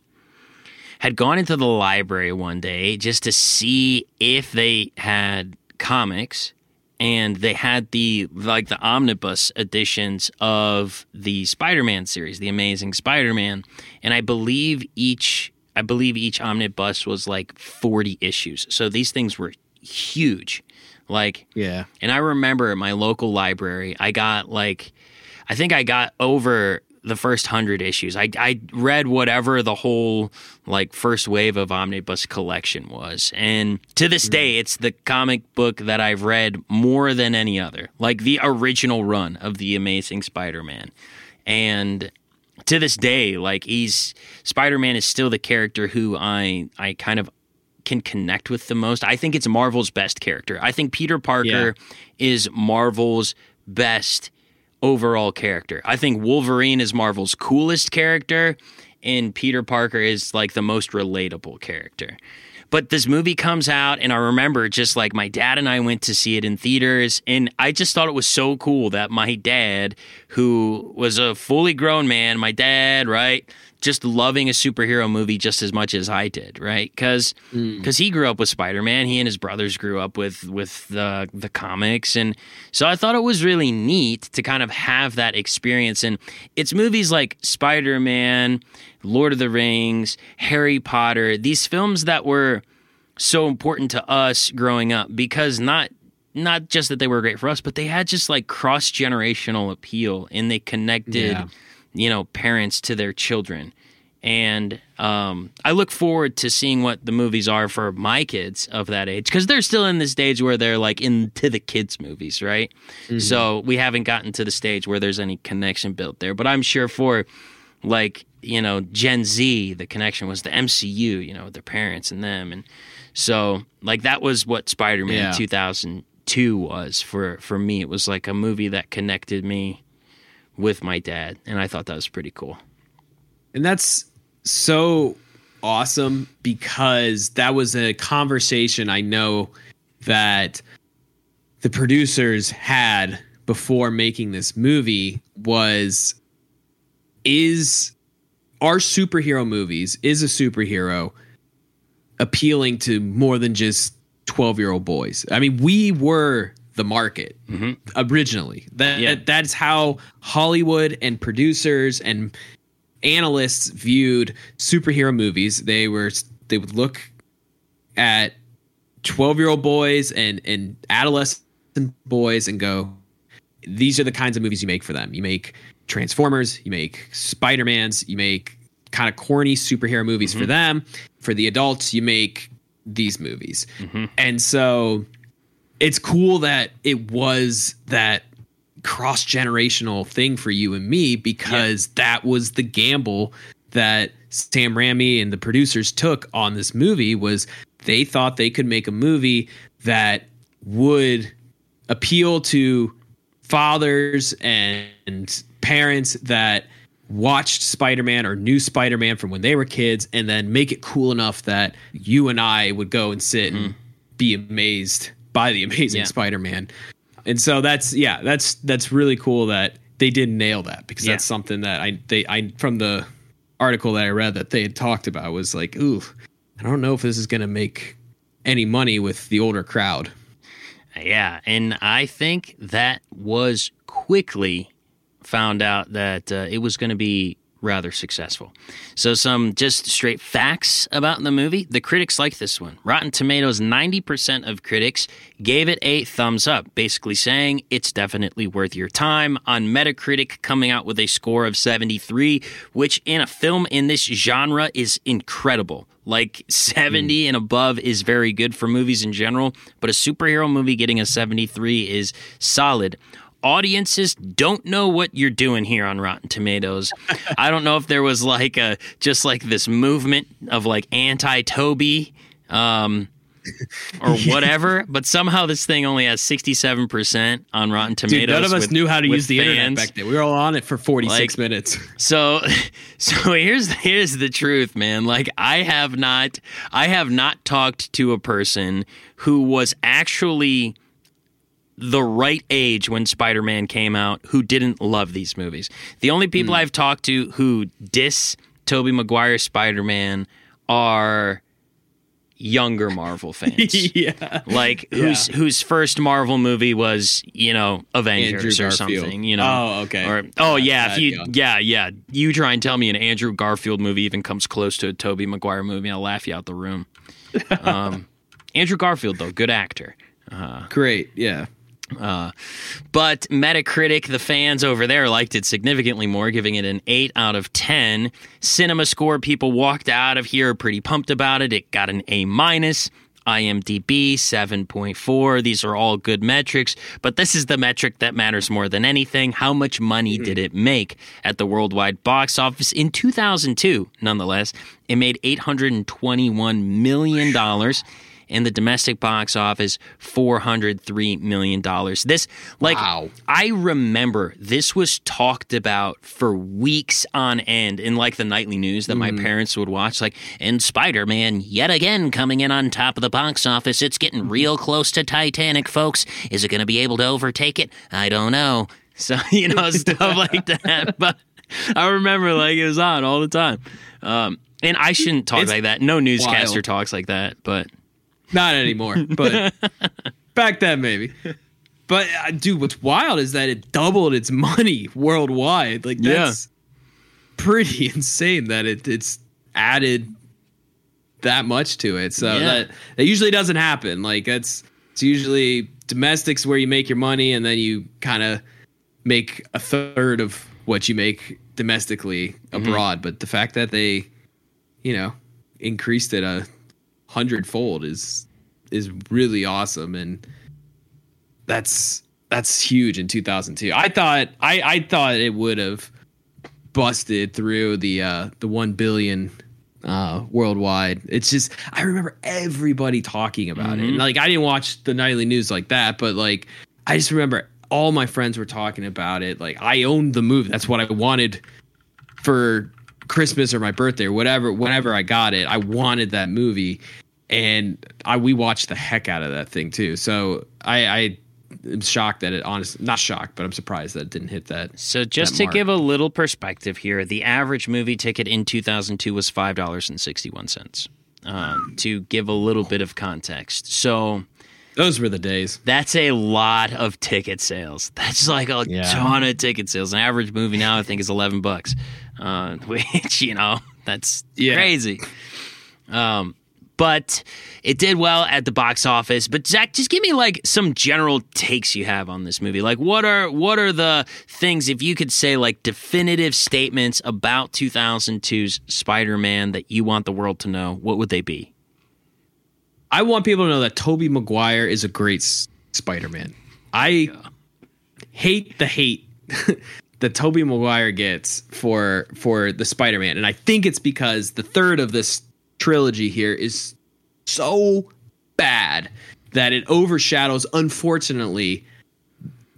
had gone into the library one day just to see if they had comics and they had the like the omnibus editions of the Spider-Man series, the Amazing Spider-Man, and I believe each I believe each omnibus was like 40 issues. So these things were huge. Like yeah. And I remember at my local library, I got like I think I got over the first hundred issues. I, I read whatever the whole like first wave of omnibus collection was, and to this hmm. day, it's the comic book that I've read more than any other, like the original run of the Amazing Spider-Man, and to this day, like he's Spider-Man is still the character who I I kind of can connect with the most. I think it's Marvel's best character. I think Peter Parker yeah. is Marvel's best overall character. I think Wolverine is Marvel's coolest character, and Peter Parker is like the most relatable character. But this movie comes out, and I remember just like my dad and I went to see it in theaters, and I just thought it was so cool that my dad, who was a fully grown man, my dad, right, just loving a superhero movie just as much as I did, right? Because because mm. he grew up with Spider Man, he and his brothers grew up with with the the comics, and so I thought it was really neat to kind of have that experience. And it's movies like Spider Man, Lord of the Rings, Harry Potter, these films that were so important to us growing up because not not just that they were great for us, but they had just like cross generational appeal and they connected. Yeah you know, parents to their children. And um, I look forward to seeing what the movies are for my kids of that age because they're still in the stage where they're like into the kids' movies, right? Mm-hmm. So we haven't gotten to the stage where there's any connection built there. But I'm sure for like, you know, Gen Z, the connection was the MCU, you know, their parents and them. And so, like, that was what Spider Man yeah. 2002 was for, for me. It was like a movie that connected me with my dad, and I thought that was pretty cool. And that's so awesome because that was a conversation I know that the producers had before making this movie was is our superhero movies is a superhero appealing to more than just 12 year old boys. I mean, we were the market mm-hmm. originally. That Yeah. that's how Hollywood and producers and analysts viewed superhero movies. They were they would look at 12 year old boys and and adolescent boys and go these are the kinds of movies you make for them. You make Transformers, you make Spider-Mans, you make kind of corny superhero movies for mm-hmm. them. For the adults, you make these movies. Mm-hmm. And so it's cool that it was that cross generational thing for you and me because that was the gamble that Sam Raimi and the producers took on this movie was they thought they could make a movie that would appeal to fathers and parents that watched Spider-Man or knew Spider-Man from when they were kids and then make it cool enough that you and I would go and sit and mm-hmm. be amazed by the amazing Yeah. Spider-Man. And so that's yeah, that's that's really cool that they did nail that because Yeah. that's something that I they I from the article that I read that they had talked about was like, ooh, I don't know if this is gonna make any money with the older crowd. Yeah, and I think that was quickly found out that uh, it was going to be rather successful. So, some just straight facts about the movie. The critics like this one. Rotten Tomatoes, 90% of critics gave it a thumbs up, basically saying it's definitely worth your time. On Metacritic, coming out with a score of 73, which in a film in this genre is incredible. Like 70 hmm. and above is very good for movies in general, but a superhero movie getting a 73 is solid. Audiences don't know what you're doing here on Rotten Tomatoes. I don't know if there was like a just like this movement of like anti Tobey um or whatever, but somehow this thing only has 67% on Rotten Tomatoes. Dude, none of us with- knew how to use the internet fans. back then. We were all on it for 46 Like- minutes. So so here's here's the truth, man. Like I have not I have not talked to a person who was actually the right age when Spider-Man came out who didn't love these movies. The only people I've talked to who diss Tobey Maguire Spider-Man are younger Marvel fans. yeah. Like whose whose first Marvel movie was, you know, Avengers or something, you know. Oh, okay. Or oh yeah, if you yeah, yeah. You try and tell me an Andrew Garfield movie even comes close to a Tobey Maguire movie, I'll laugh you out the room. Um Andrew Garfield though, good actor. Uh, Great. Yeah. Uh, but Metacritic, the fans over there liked it significantly more, giving it an 8 out of 10. Cinema Score, people walked out of here pretty pumped about it. It got an A minus. IMDb 7.4. These are all good metrics, but this is the metric that matters more than anything. How much money mm-hmm. did it make at the worldwide box office in 2002? Nonetheless, it made $821 million and the domestic box office $403 million. This, like, Wow. I remember this was talked about for weeks on end in like the nightly news that my parents would watch. Like, and Spider Man yet again coming in on top of the box office. It's getting real close to Titanic, folks. Is it going to be able to overtake it? I don't know. So, you know, stuff like that. But I remember like it was on all the time. Um, and I shouldn't talk It's like that. No newscaster wild. talks like that, but Not anymore, but back then maybe. But uh, dude, what's wild is that it doubled its money worldwide. Like Yeah. that's pretty insane that it it's added that much to it. So Yeah. that that usually doesn't happen. Like that's it's usually domestics where you make your money and then you kind of make a third of what you make domestically abroad. But the fact that they, you know, increased it a hundredfold is is really awesome. And that's that's huge in 2002 i thought i i thought it would have busted through the uh the 1 billion uh worldwide. It's just i remember everybody talking about it. And like i didn't watch the nightly news like that but like i just remember all my friends were talking about it. Like i owned the movie. That's what i wanted for Christmas or my birthday or whatever, whenever I got it, I wanted that movie, and I we watched the heck out of that thing too. So I, I I'm shocked that it honestly not shocked, but I'm surprised that it didn't hit that. So just that to mark. give a little perspective here, the average movie ticket in 2002 was five dollars and sixty one cents. Um, to give a little bit of context, so Those were the days. that's a lot of ticket sales. That's like a Yeah. ton of ticket sales. An average movie now, I think, is eleven bucks, uh, which you know that's Yeah. crazy. Um, but it did well at the box office. But Zach, just give me like some general takes you have on this movie. Like, what are what are the things if you could say like definitive statements about 2002's Spider-Man that you want the world to know? What would they be? I want people to know that Tobey Maguire is a great Spider-Man. I hate the hate that Tobey Maguire gets for for the Spider-Man, and I think it's because the third of this trilogy here is so bad that it overshadows, unfortunately,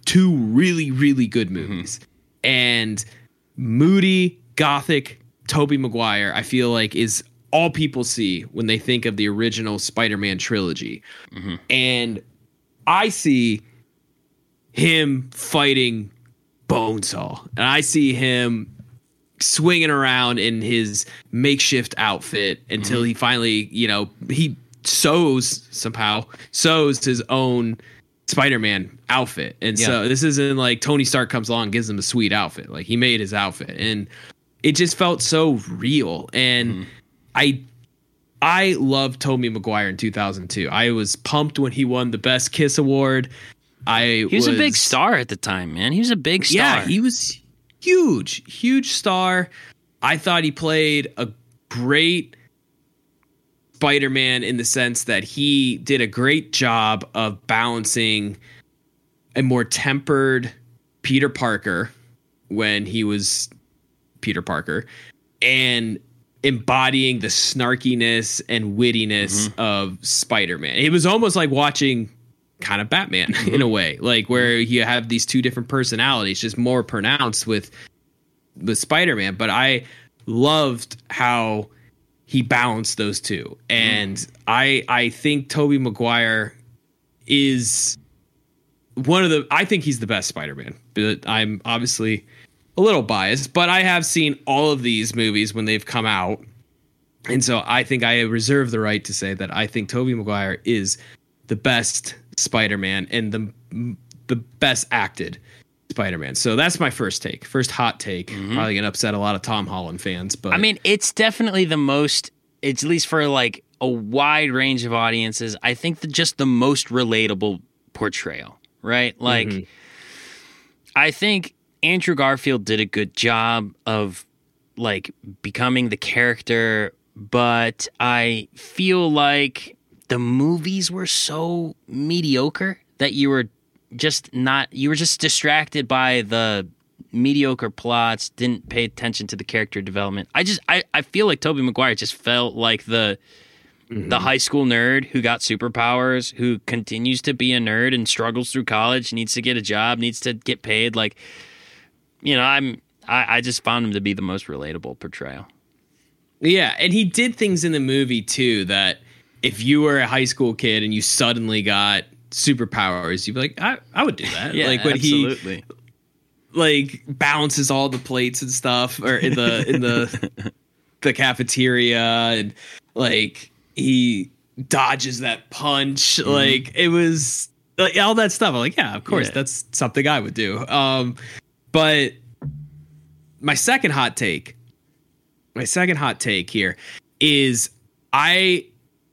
two really really good mm-hmm. movies. And moody gothic Tobey Maguire, I feel like is all people see when they think of the original Spider-Man trilogy. Mm-hmm. And I see him fighting Bonesaw. And I see him swinging around in his makeshift outfit until he mm-hmm. finally, you know, he sews somehow, sews his own Spider-Man outfit. And so this isn't like Tony Stark comes along and gives him a sweet outfit. Like he made his outfit. And it just felt so real. And mm-hmm. I I love Tobey Maguire in 2002. I was pumped when he won the Best Kiss award. I He was, a big star at the time, man. He was a big star. Yeah, he was huge, huge star. I thought he played a great Spider-Man in the sense that he did a great job of balancing a more tempered Peter Parker when he was Peter Parker and embodying the snarkiness and wittiness mm-hmm. of Spider-Man. It was almost like watching kind of mm-hmm. Batman in a mm-hmm. way, like where mm-hmm. you have these two different personalities, just more pronounced with with Spider-Man. But I loved how he balanced those two, and I I think Tobey Maguire is one of the. I think he's the best Spider-Man, but I'm obviously a little biased. But I have seen all of these movies when they've come out. And so I think I reserve the right to say that I think Tobey Maguire is the best Spider-Man and the the best acted Spider-Man. So that's my first take. First hot take. Mm-hmm. Probably gonna upset a lot of Tom Holland fans, but I mean, it's definitely the most. It's at least for like a wide range of audiences. I think the, just the most relatable portrayal, right? Like, mm-hmm. I think Andrew Garfield did a good job of like becoming the character, but I feel like the movies were so mediocre that you were just not you were just distracted by the mediocre plots didn't pay attention to the character development. I just i, I feel like tobey maguire just felt like the the mm-hmm. high school nerd who got superpowers who continues to be a nerd and struggles through college needs to get a job needs to get paid. Like you know i'm i, I just found him to be the most relatable portrayal. Yeah, and he did things in the movie too that if you were a high school kid and you suddenly got superpowers, you'd be like, I, I would do that. like when he like balances all the plates and stuff or in the in the the cafeteria and like he dodges that punch. Like it was like all that stuff. I'm like yeah of course Yeah. that's something i would do. Um but my second hot take my second hot take here is i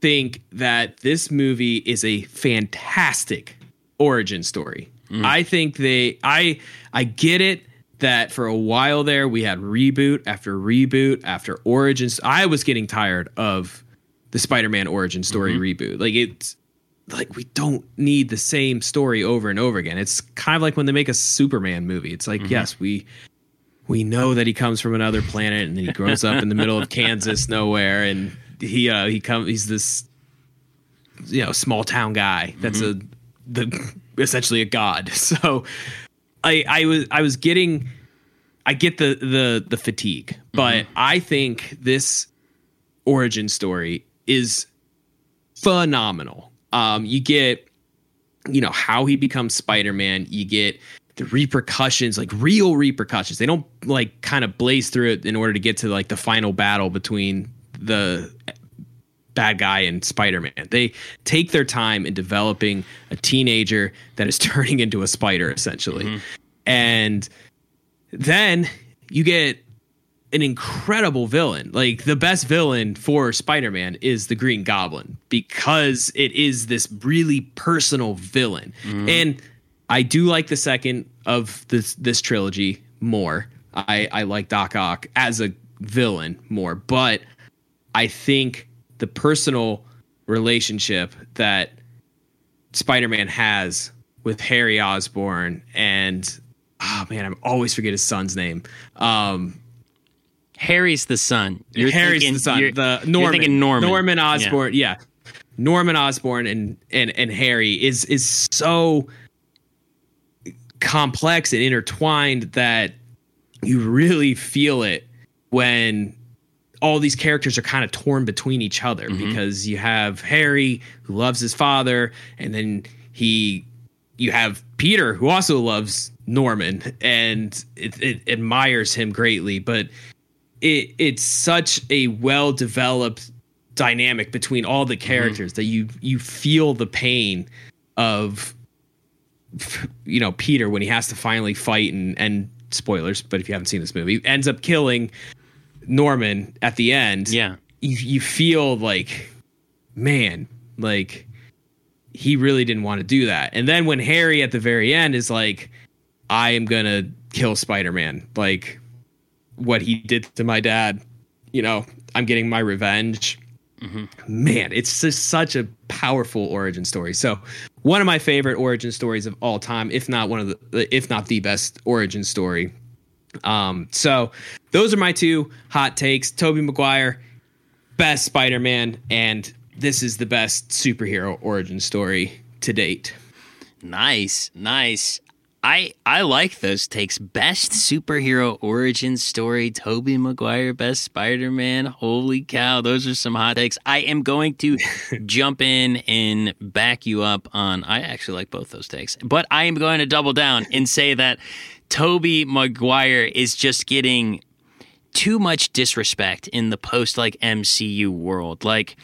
think that this movie is a fantastic origin story. Mm. I think they I I get it that for a while there we had reboot after reboot after origins. I was getting tired of the Spider-Man origin story mm-hmm. reboot. Like it's like we don't need the same story over and over again. It's kind of like when they make a Superman movie. It's like, mm-hmm. yes, we we know that he comes from another planet and then he grows up in the middle of Kansas nowhere and he uh he comes he's this you know small town guy that's a the essentially a god so i i was i was getting i get the the the fatigue but i think this origin story is phenomenal um you get you know how he becomes Spider-Man. You get the repercussions, like real repercussions. They don't like kind of blaze through it in order to get to like the final battle between the bad guy and Spider-Man. They take their time in developing a teenager that is turning into a spider essentially. Mm-hmm. And then you get an incredible villain. Like the best villain for Spider-Man is the Green Goblin because it is this really personal villain. Mm-hmm. And I do like the second of this this trilogy more. I I like Doc Ock as a villain more, but I think the personal relationship that Spider-Man has with Harry Osborn and oh man, I'm always forget his son's name. Um, Harry's the son. You're Harry's thinking, the son. The Norman. You're thinking Norman. Norman Osborn. Yeah. yeah. Norman Osborn and and and Harry is is so complex and intertwined that you really feel it when all these characters are kind of torn between each other mm-hmm. because you have Harry who loves his father and then he you have Peter who also loves Norman and it, it admires him greatly but it it's such a well developed dynamic between all the mm-hmm. characters mm-hmm. that you you feel the pain of you know Peter when he has to finally fight and and spoilers but if you haven't seen this movie ends up killing Norman at the end yeah you, you feel like man like he really didn't want to do that and then when Harry at the very end is like I am gonna kill Spider-Man like what he did to my dad. You know, I'm getting my revenge. Mm-hmm. Man, it's just such a powerful origin story. So, one of my favorite origin stories of all time, if not one of the, if not the best origin story. Um, so those are my two hot takes. Tobey Maguire, best Spider-Man, and this is the best superhero origin story to date. Nice, nice. I I like those takes. Best superhero origin story, Tobey Maguire, best Spider-Man. Holy cow, those are some hot takes. I am going to jump in and back you up on I actually like both those takes. But I am going to double down and say that Tobey Maguire is just getting too much disrespect in the post like MCU world. Like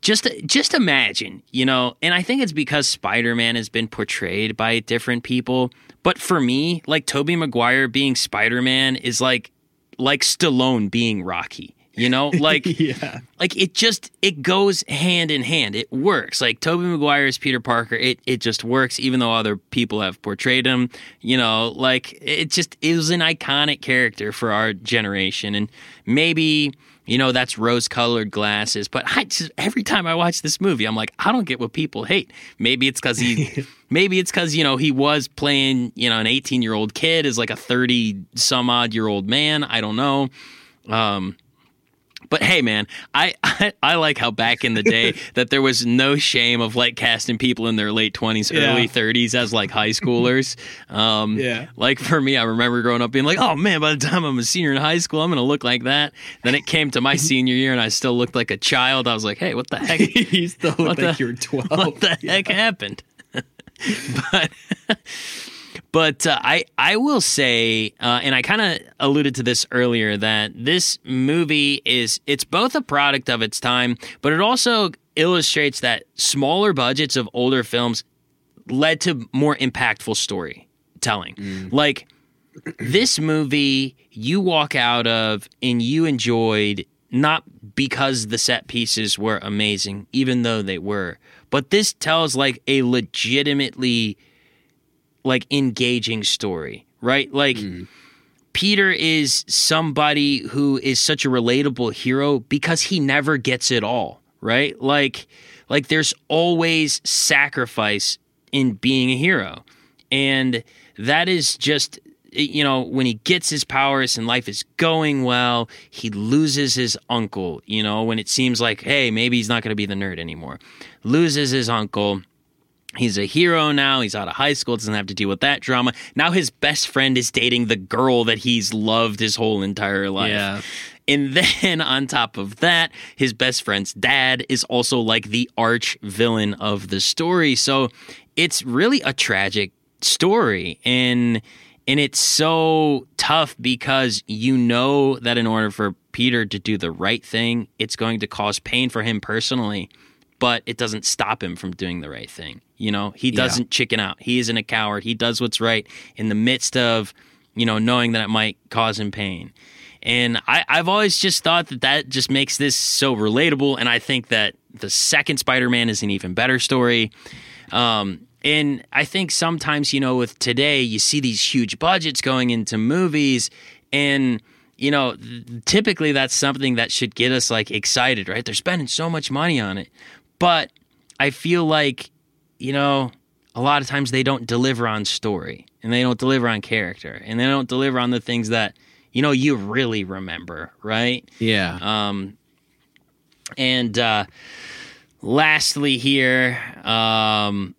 just just imagine, you know, and I think it's because Spider-Man has been portrayed by different people but for me, like Tobey Maguire being Spider Man is like like Stallone being Rocky. You know, like yeah. like it just it goes hand in hand. It works. Like Tobey Maguire is Peter Parker. It it just works, even though other people have portrayed him. You know, like it just is an iconic character for our generation, and maybe you know that's rose colored glasses. But I just every time I watch this movie, I'm like, I don't get what people hate. Maybe it's because he, maybe it's because you know he was playing you know an 18 year old kid as like a 30 some odd year old man. I don't know. Um, but hey, man, I, I, I like how back in the day that there was no shame of like casting people in their late twenties, yeah. early thirties as like high schoolers. Um, yeah. Like for me, I remember growing up being like, oh man, by the time I'm a senior in high school, I'm gonna look like that. Then it came to my senior year, and I still looked like a child. I was like, hey, what the heck? you still look like you're twelve. What the yeah. heck happened? but but uh, I I will say, uh, and I kind of alluded to this earlier, that this movie is it's both a product of its time, but it also illustrates that smaller budgets of older films led to more impactful storytelling. Mm. Like this movie, you walk out of and you enjoyed not because the set pieces were amazing, even though they were, but this tells like a legitimately like engaging story, right? Like mm. Peter is somebody who is such a relatable hero because he never gets it all, right? Like like there's always sacrifice in being a hero. And that is just you know, when he gets his powers and life is going well, he loses his uncle, you know, when it seems like, hey, maybe he's not going to be the nerd anymore. Loses his uncle He's a hero now. He's out of high school, doesn't have to deal with that drama. Now his best friend is dating the girl that he's loved his whole entire life. Yeah. And then on top of that, his best friend's dad is also like the arch villain of the story. So it's really a tragic story. And and it's so tough because you know that in order for Peter to do the right thing, it's going to cause pain for him personally, but it doesn't stop him from doing the right thing. You know, he doesn't yeah. chicken out. He isn't a coward. He does what's right in the midst of, you know, knowing that it might cause him pain. And I, I've always just thought that that just makes this so relatable. And I think that the second Spider Man is an even better story. Um, and I think sometimes, you know, with today, you see these huge budgets going into movies, and, you know, typically that's something that should get us like excited, right? They're spending so much money on it. But I feel like, you know, a lot of times they don't deliver on story and they don't deliver on character and they don't deliver on the things that you know you really remember, right? Yeah. Um, and uh, lastly, here, um,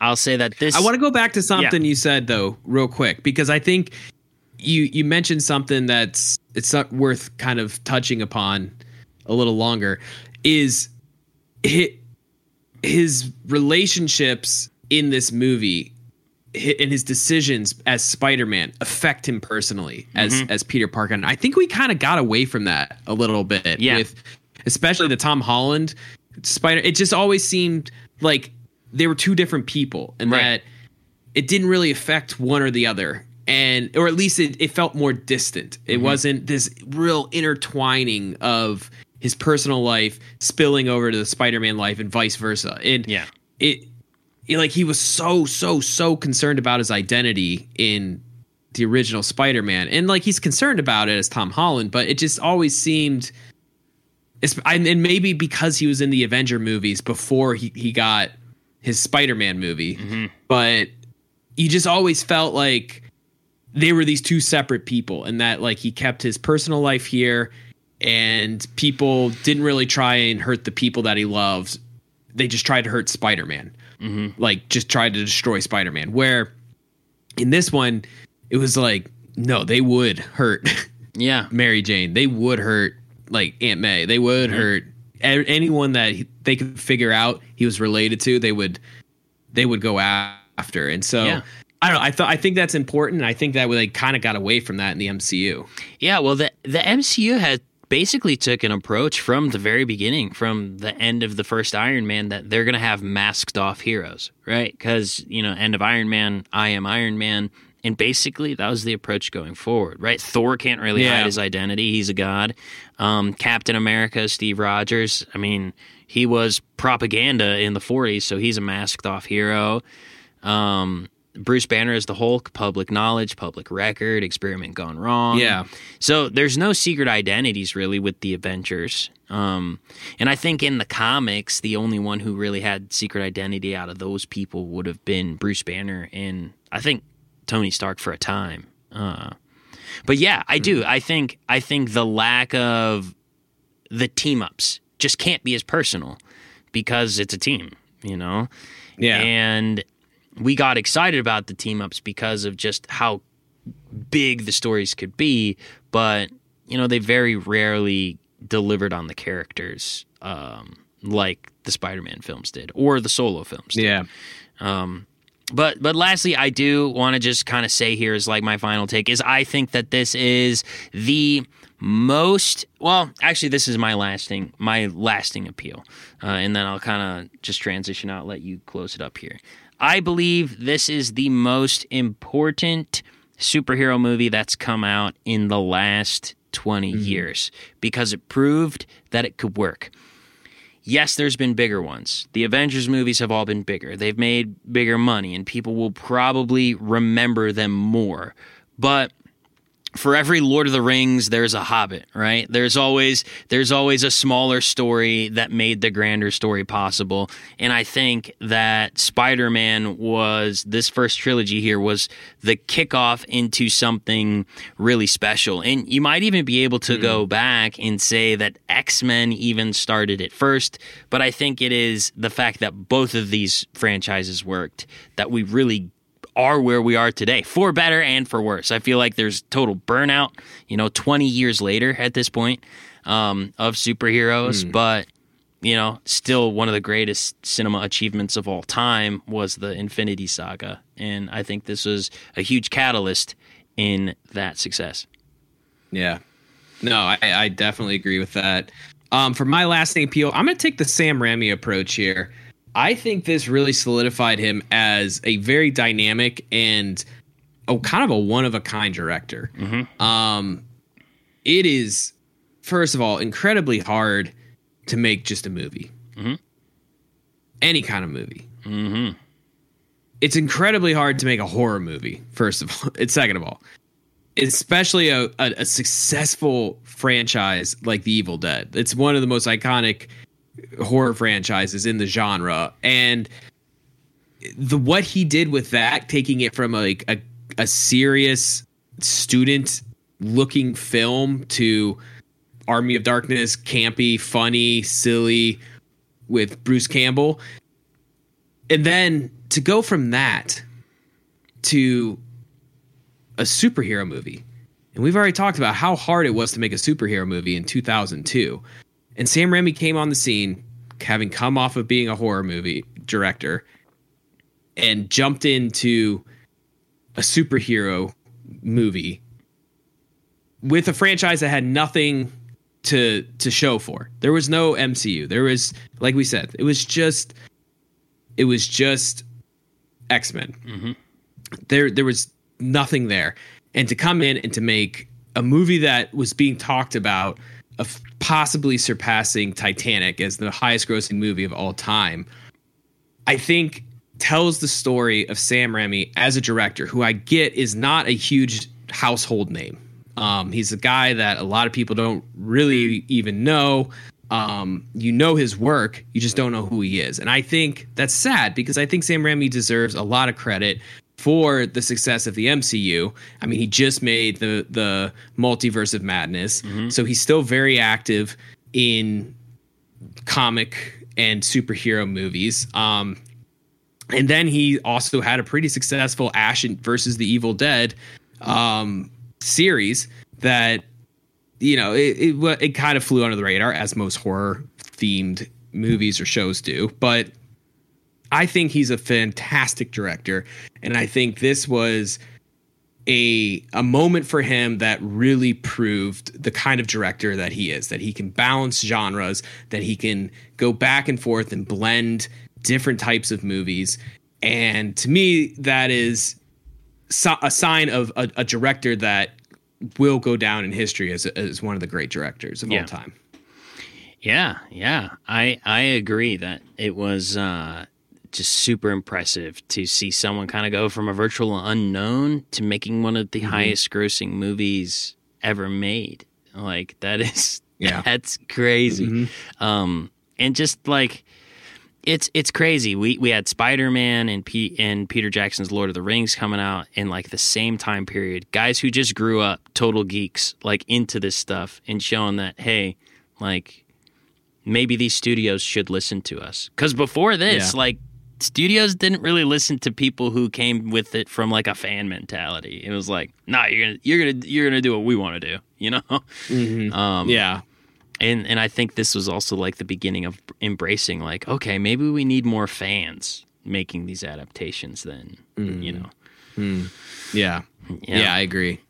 I'll say that this. I want to go back to something yeah. you said though, real quick, because I think you you mentioned something that's it's not worth kind of touching upon a little longer. Is his, his relationships in this movie and his decisions as Spider-Man affect him personally as mm-hmm. as Peter Parker. And I think we kind of got away from that a little bit yeah. with especially the Tom Holland Spider. It just always seemed like they were two different people and right. that it didn't really affect one or the other. And or at least it, it felt more distant. It mm-hmm. wasn't this real intertwining of his personal life spilling over to the Spider-Man life and vice versa. And yeah. it like he was so so so concerned about his identity in the original Spider-Man, and like he's concerned about it as Tom Holland, but it just always seemed. And maybe because he was in the Avenger movies before he, he got his Spider-Man movie, mm-hmm. but you just always felt like they were these two separate people, and that like he kept his personal life here, and people didn't really try and hurt the people that he loves. They just tried to hurt Spider-Man mm-hmm. like just tried to destroy Spider-Man. Where in this one, it was like, no, they would hurt. Yeah, Mary Jane. They would hurt like Aunt May. They would mm-hmm. hurt anyone that they could figure out he was related to. They would they would go after. And so. Yeah. I don't know. I thought I think that's important. I think that they kind of got away from that in the MCU. Yeah, well, the the MCU has basically took an approach from the very beginning, from the end of the first Iron Man, that they're going to have masked off heroes, right? Because, you know, end of Iron Man, I am Iron Man. And basically, that was the approach going forward, right? Thor can't really yeah. hide his identity. He's a god. Um, Captain America, Steve Rogers, I mean, he was propaganda in the 40s, so he's a masked off hero. Um, Bruce Banner is the Hulk, public knowledge, public record, experiment gone wrong. Yeah. So there's no secret identities really with the Avengers. Um, and I think in the comics, the only one who really had secret identity out of those people would have been Bruce Banner and I think Tony Stark for a time. Uh, but yeah, I do. I think I think the lack of the team ups just can't be as personal because it's a team, you know. Yeah. And we got excited about the team ups because of just how big the stories could be, but you know they very rarely delivered on the characters um, like the Spider-Man films did or the solo films. Did. Yeah. Um, but but lastly, I do want to just kind of say here is like my final take is I think that this is the most well actually this is my lasting my lasting appeal uh, and then i'll kind of just transition out let you close it up here I believe this is the most important superhero movie that's come out in the last 20 mm-hmm. years because it proved that it could work. Yes, there's been bigger ones. The Avengers movies have all been bigger. They've made bigger money, and people will probably remember them more. But for every Lord of the Rings, there's a Hobbit, right? There's always there's always a smaller story that made the grander story possible. And I think that Spider-Man was this first trilogy here was the kickoff into something really special. And you might even be able to mm. go back and say that X-Men even started it first, but I think it is the fact that both of these franchises worked that we really are where we are today, for better and for worse. I feel like there's total burnout, you know, 20 years later at this point um, of superheroes, Mm. but you know, still one of the greatest cinema achievements of all time was the Infinity Saga, and I think this was a huge catalyst in that success. Yeah. No, I, I definitely agree with that. Um, for my lasting appeal, I'm going to take the Sam Raimi approach here. I think this really solidified him as a very dynamic and oh, kind of a one of a kind director. Um, it is, first of all, incredibly hard to make just a movie, any kind of movie. Mm-hmm. It's incredibly hard to make a horror movie. First of all, it's second of all, especially a, a, a successful franchise like The Evil Dead. It's one of the most iconic horror franchises in the genre, and the what he did with that, taking it from like a, a serious student looking film to Army of Darkness, campy, funny, silly with Bruce Campbell. And then to go from that to a superhero movie. And we've already talked about how hard it was to make a superhero movie in 2002. And Sam Raimi came on the scene, having come off of being a horror movie director, and jumped into a superhero movie with a franchise that had nothing to to show for. There was no MCU. There was like we said, it was just it was just X-Men. Mm-hmm. There there was nothing there. And to come in and to make a movie that was being talked about possibly surpassing Titanic as the highest grossing movie of all time, I think tells the story of Sam Raimi as a director, who I get is not a huge household name. Um, he's a guy that a lot of people don't really even know. Um, you know his work, you just don't know who he is. And I think that's sad because I think Sam Raimi deserves a lot of credit for the success of the MCU. I mean, he just made the the Multiverse of Madness, so he's still very active in comic and superhero movies. Um, and then he also had a pretty successful Ash versus the Evil Dead um, series that you know it, it it kind of flew under the radar as most horror themed movies or shows do, but I think he's a fantastic director, and I think this was a a moment for him that really proved the kind of director that he is that he can balance genres that he can go back and forth and blend different types of movies and to me that is so- a sign of a, a director that will go down in history as, as one of the great directors of Yeah. all time Yeah, yeah. I I agree that it was uh just super impressive to see someone kind of go from a virtual unknown to making one of the highest grossing movies ever made. Like that is Yeah. that's crazy. Um and just like it's it's crazy. We we had Spider Man and P and Peter Jackson's Lord of the Rings coming out in like the same time period. Guys who just grew up total geeks like into this stuff and showing that hey, like maybe these studios should listen to us. Because before this, Yeah. like studios didn't really listen to people who came with it from like a fan mentality. It was like, nah, you're gonna you're gonna you're gonna do what we want to do, you know. Mm-hmm. Um, yeah. and and I think this was also like the beginning of embracing like okay maybe we need more fans making these adaptations then mm-hmm. you know? Mm. Yeah. Yeah. yeah i agree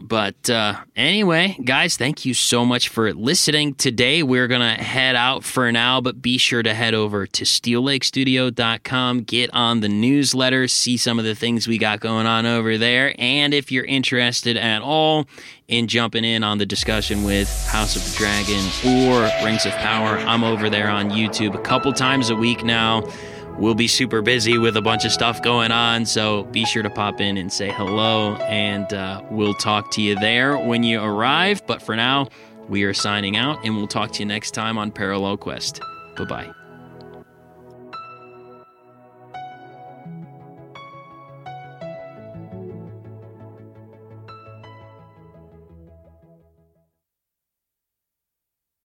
but uh, anyway guys thank you so much for listening today we're gonna head out for now but be sure to head over to steellakestudio.com get on the newsletter see some of the things we got going on over there and if you're interested at all in jumping in on the discussion with House of the Dragon or Rings of Power, I'm over there on YouTube a couple times a week now. We'll be super busy with a bunch of stuff going on, so be sure to pop in and say hello, and uh, we'll talk to you there when you arrive. But for now, we are signing out, and we'll talk to you next time on Parallel Quest. Bye bye.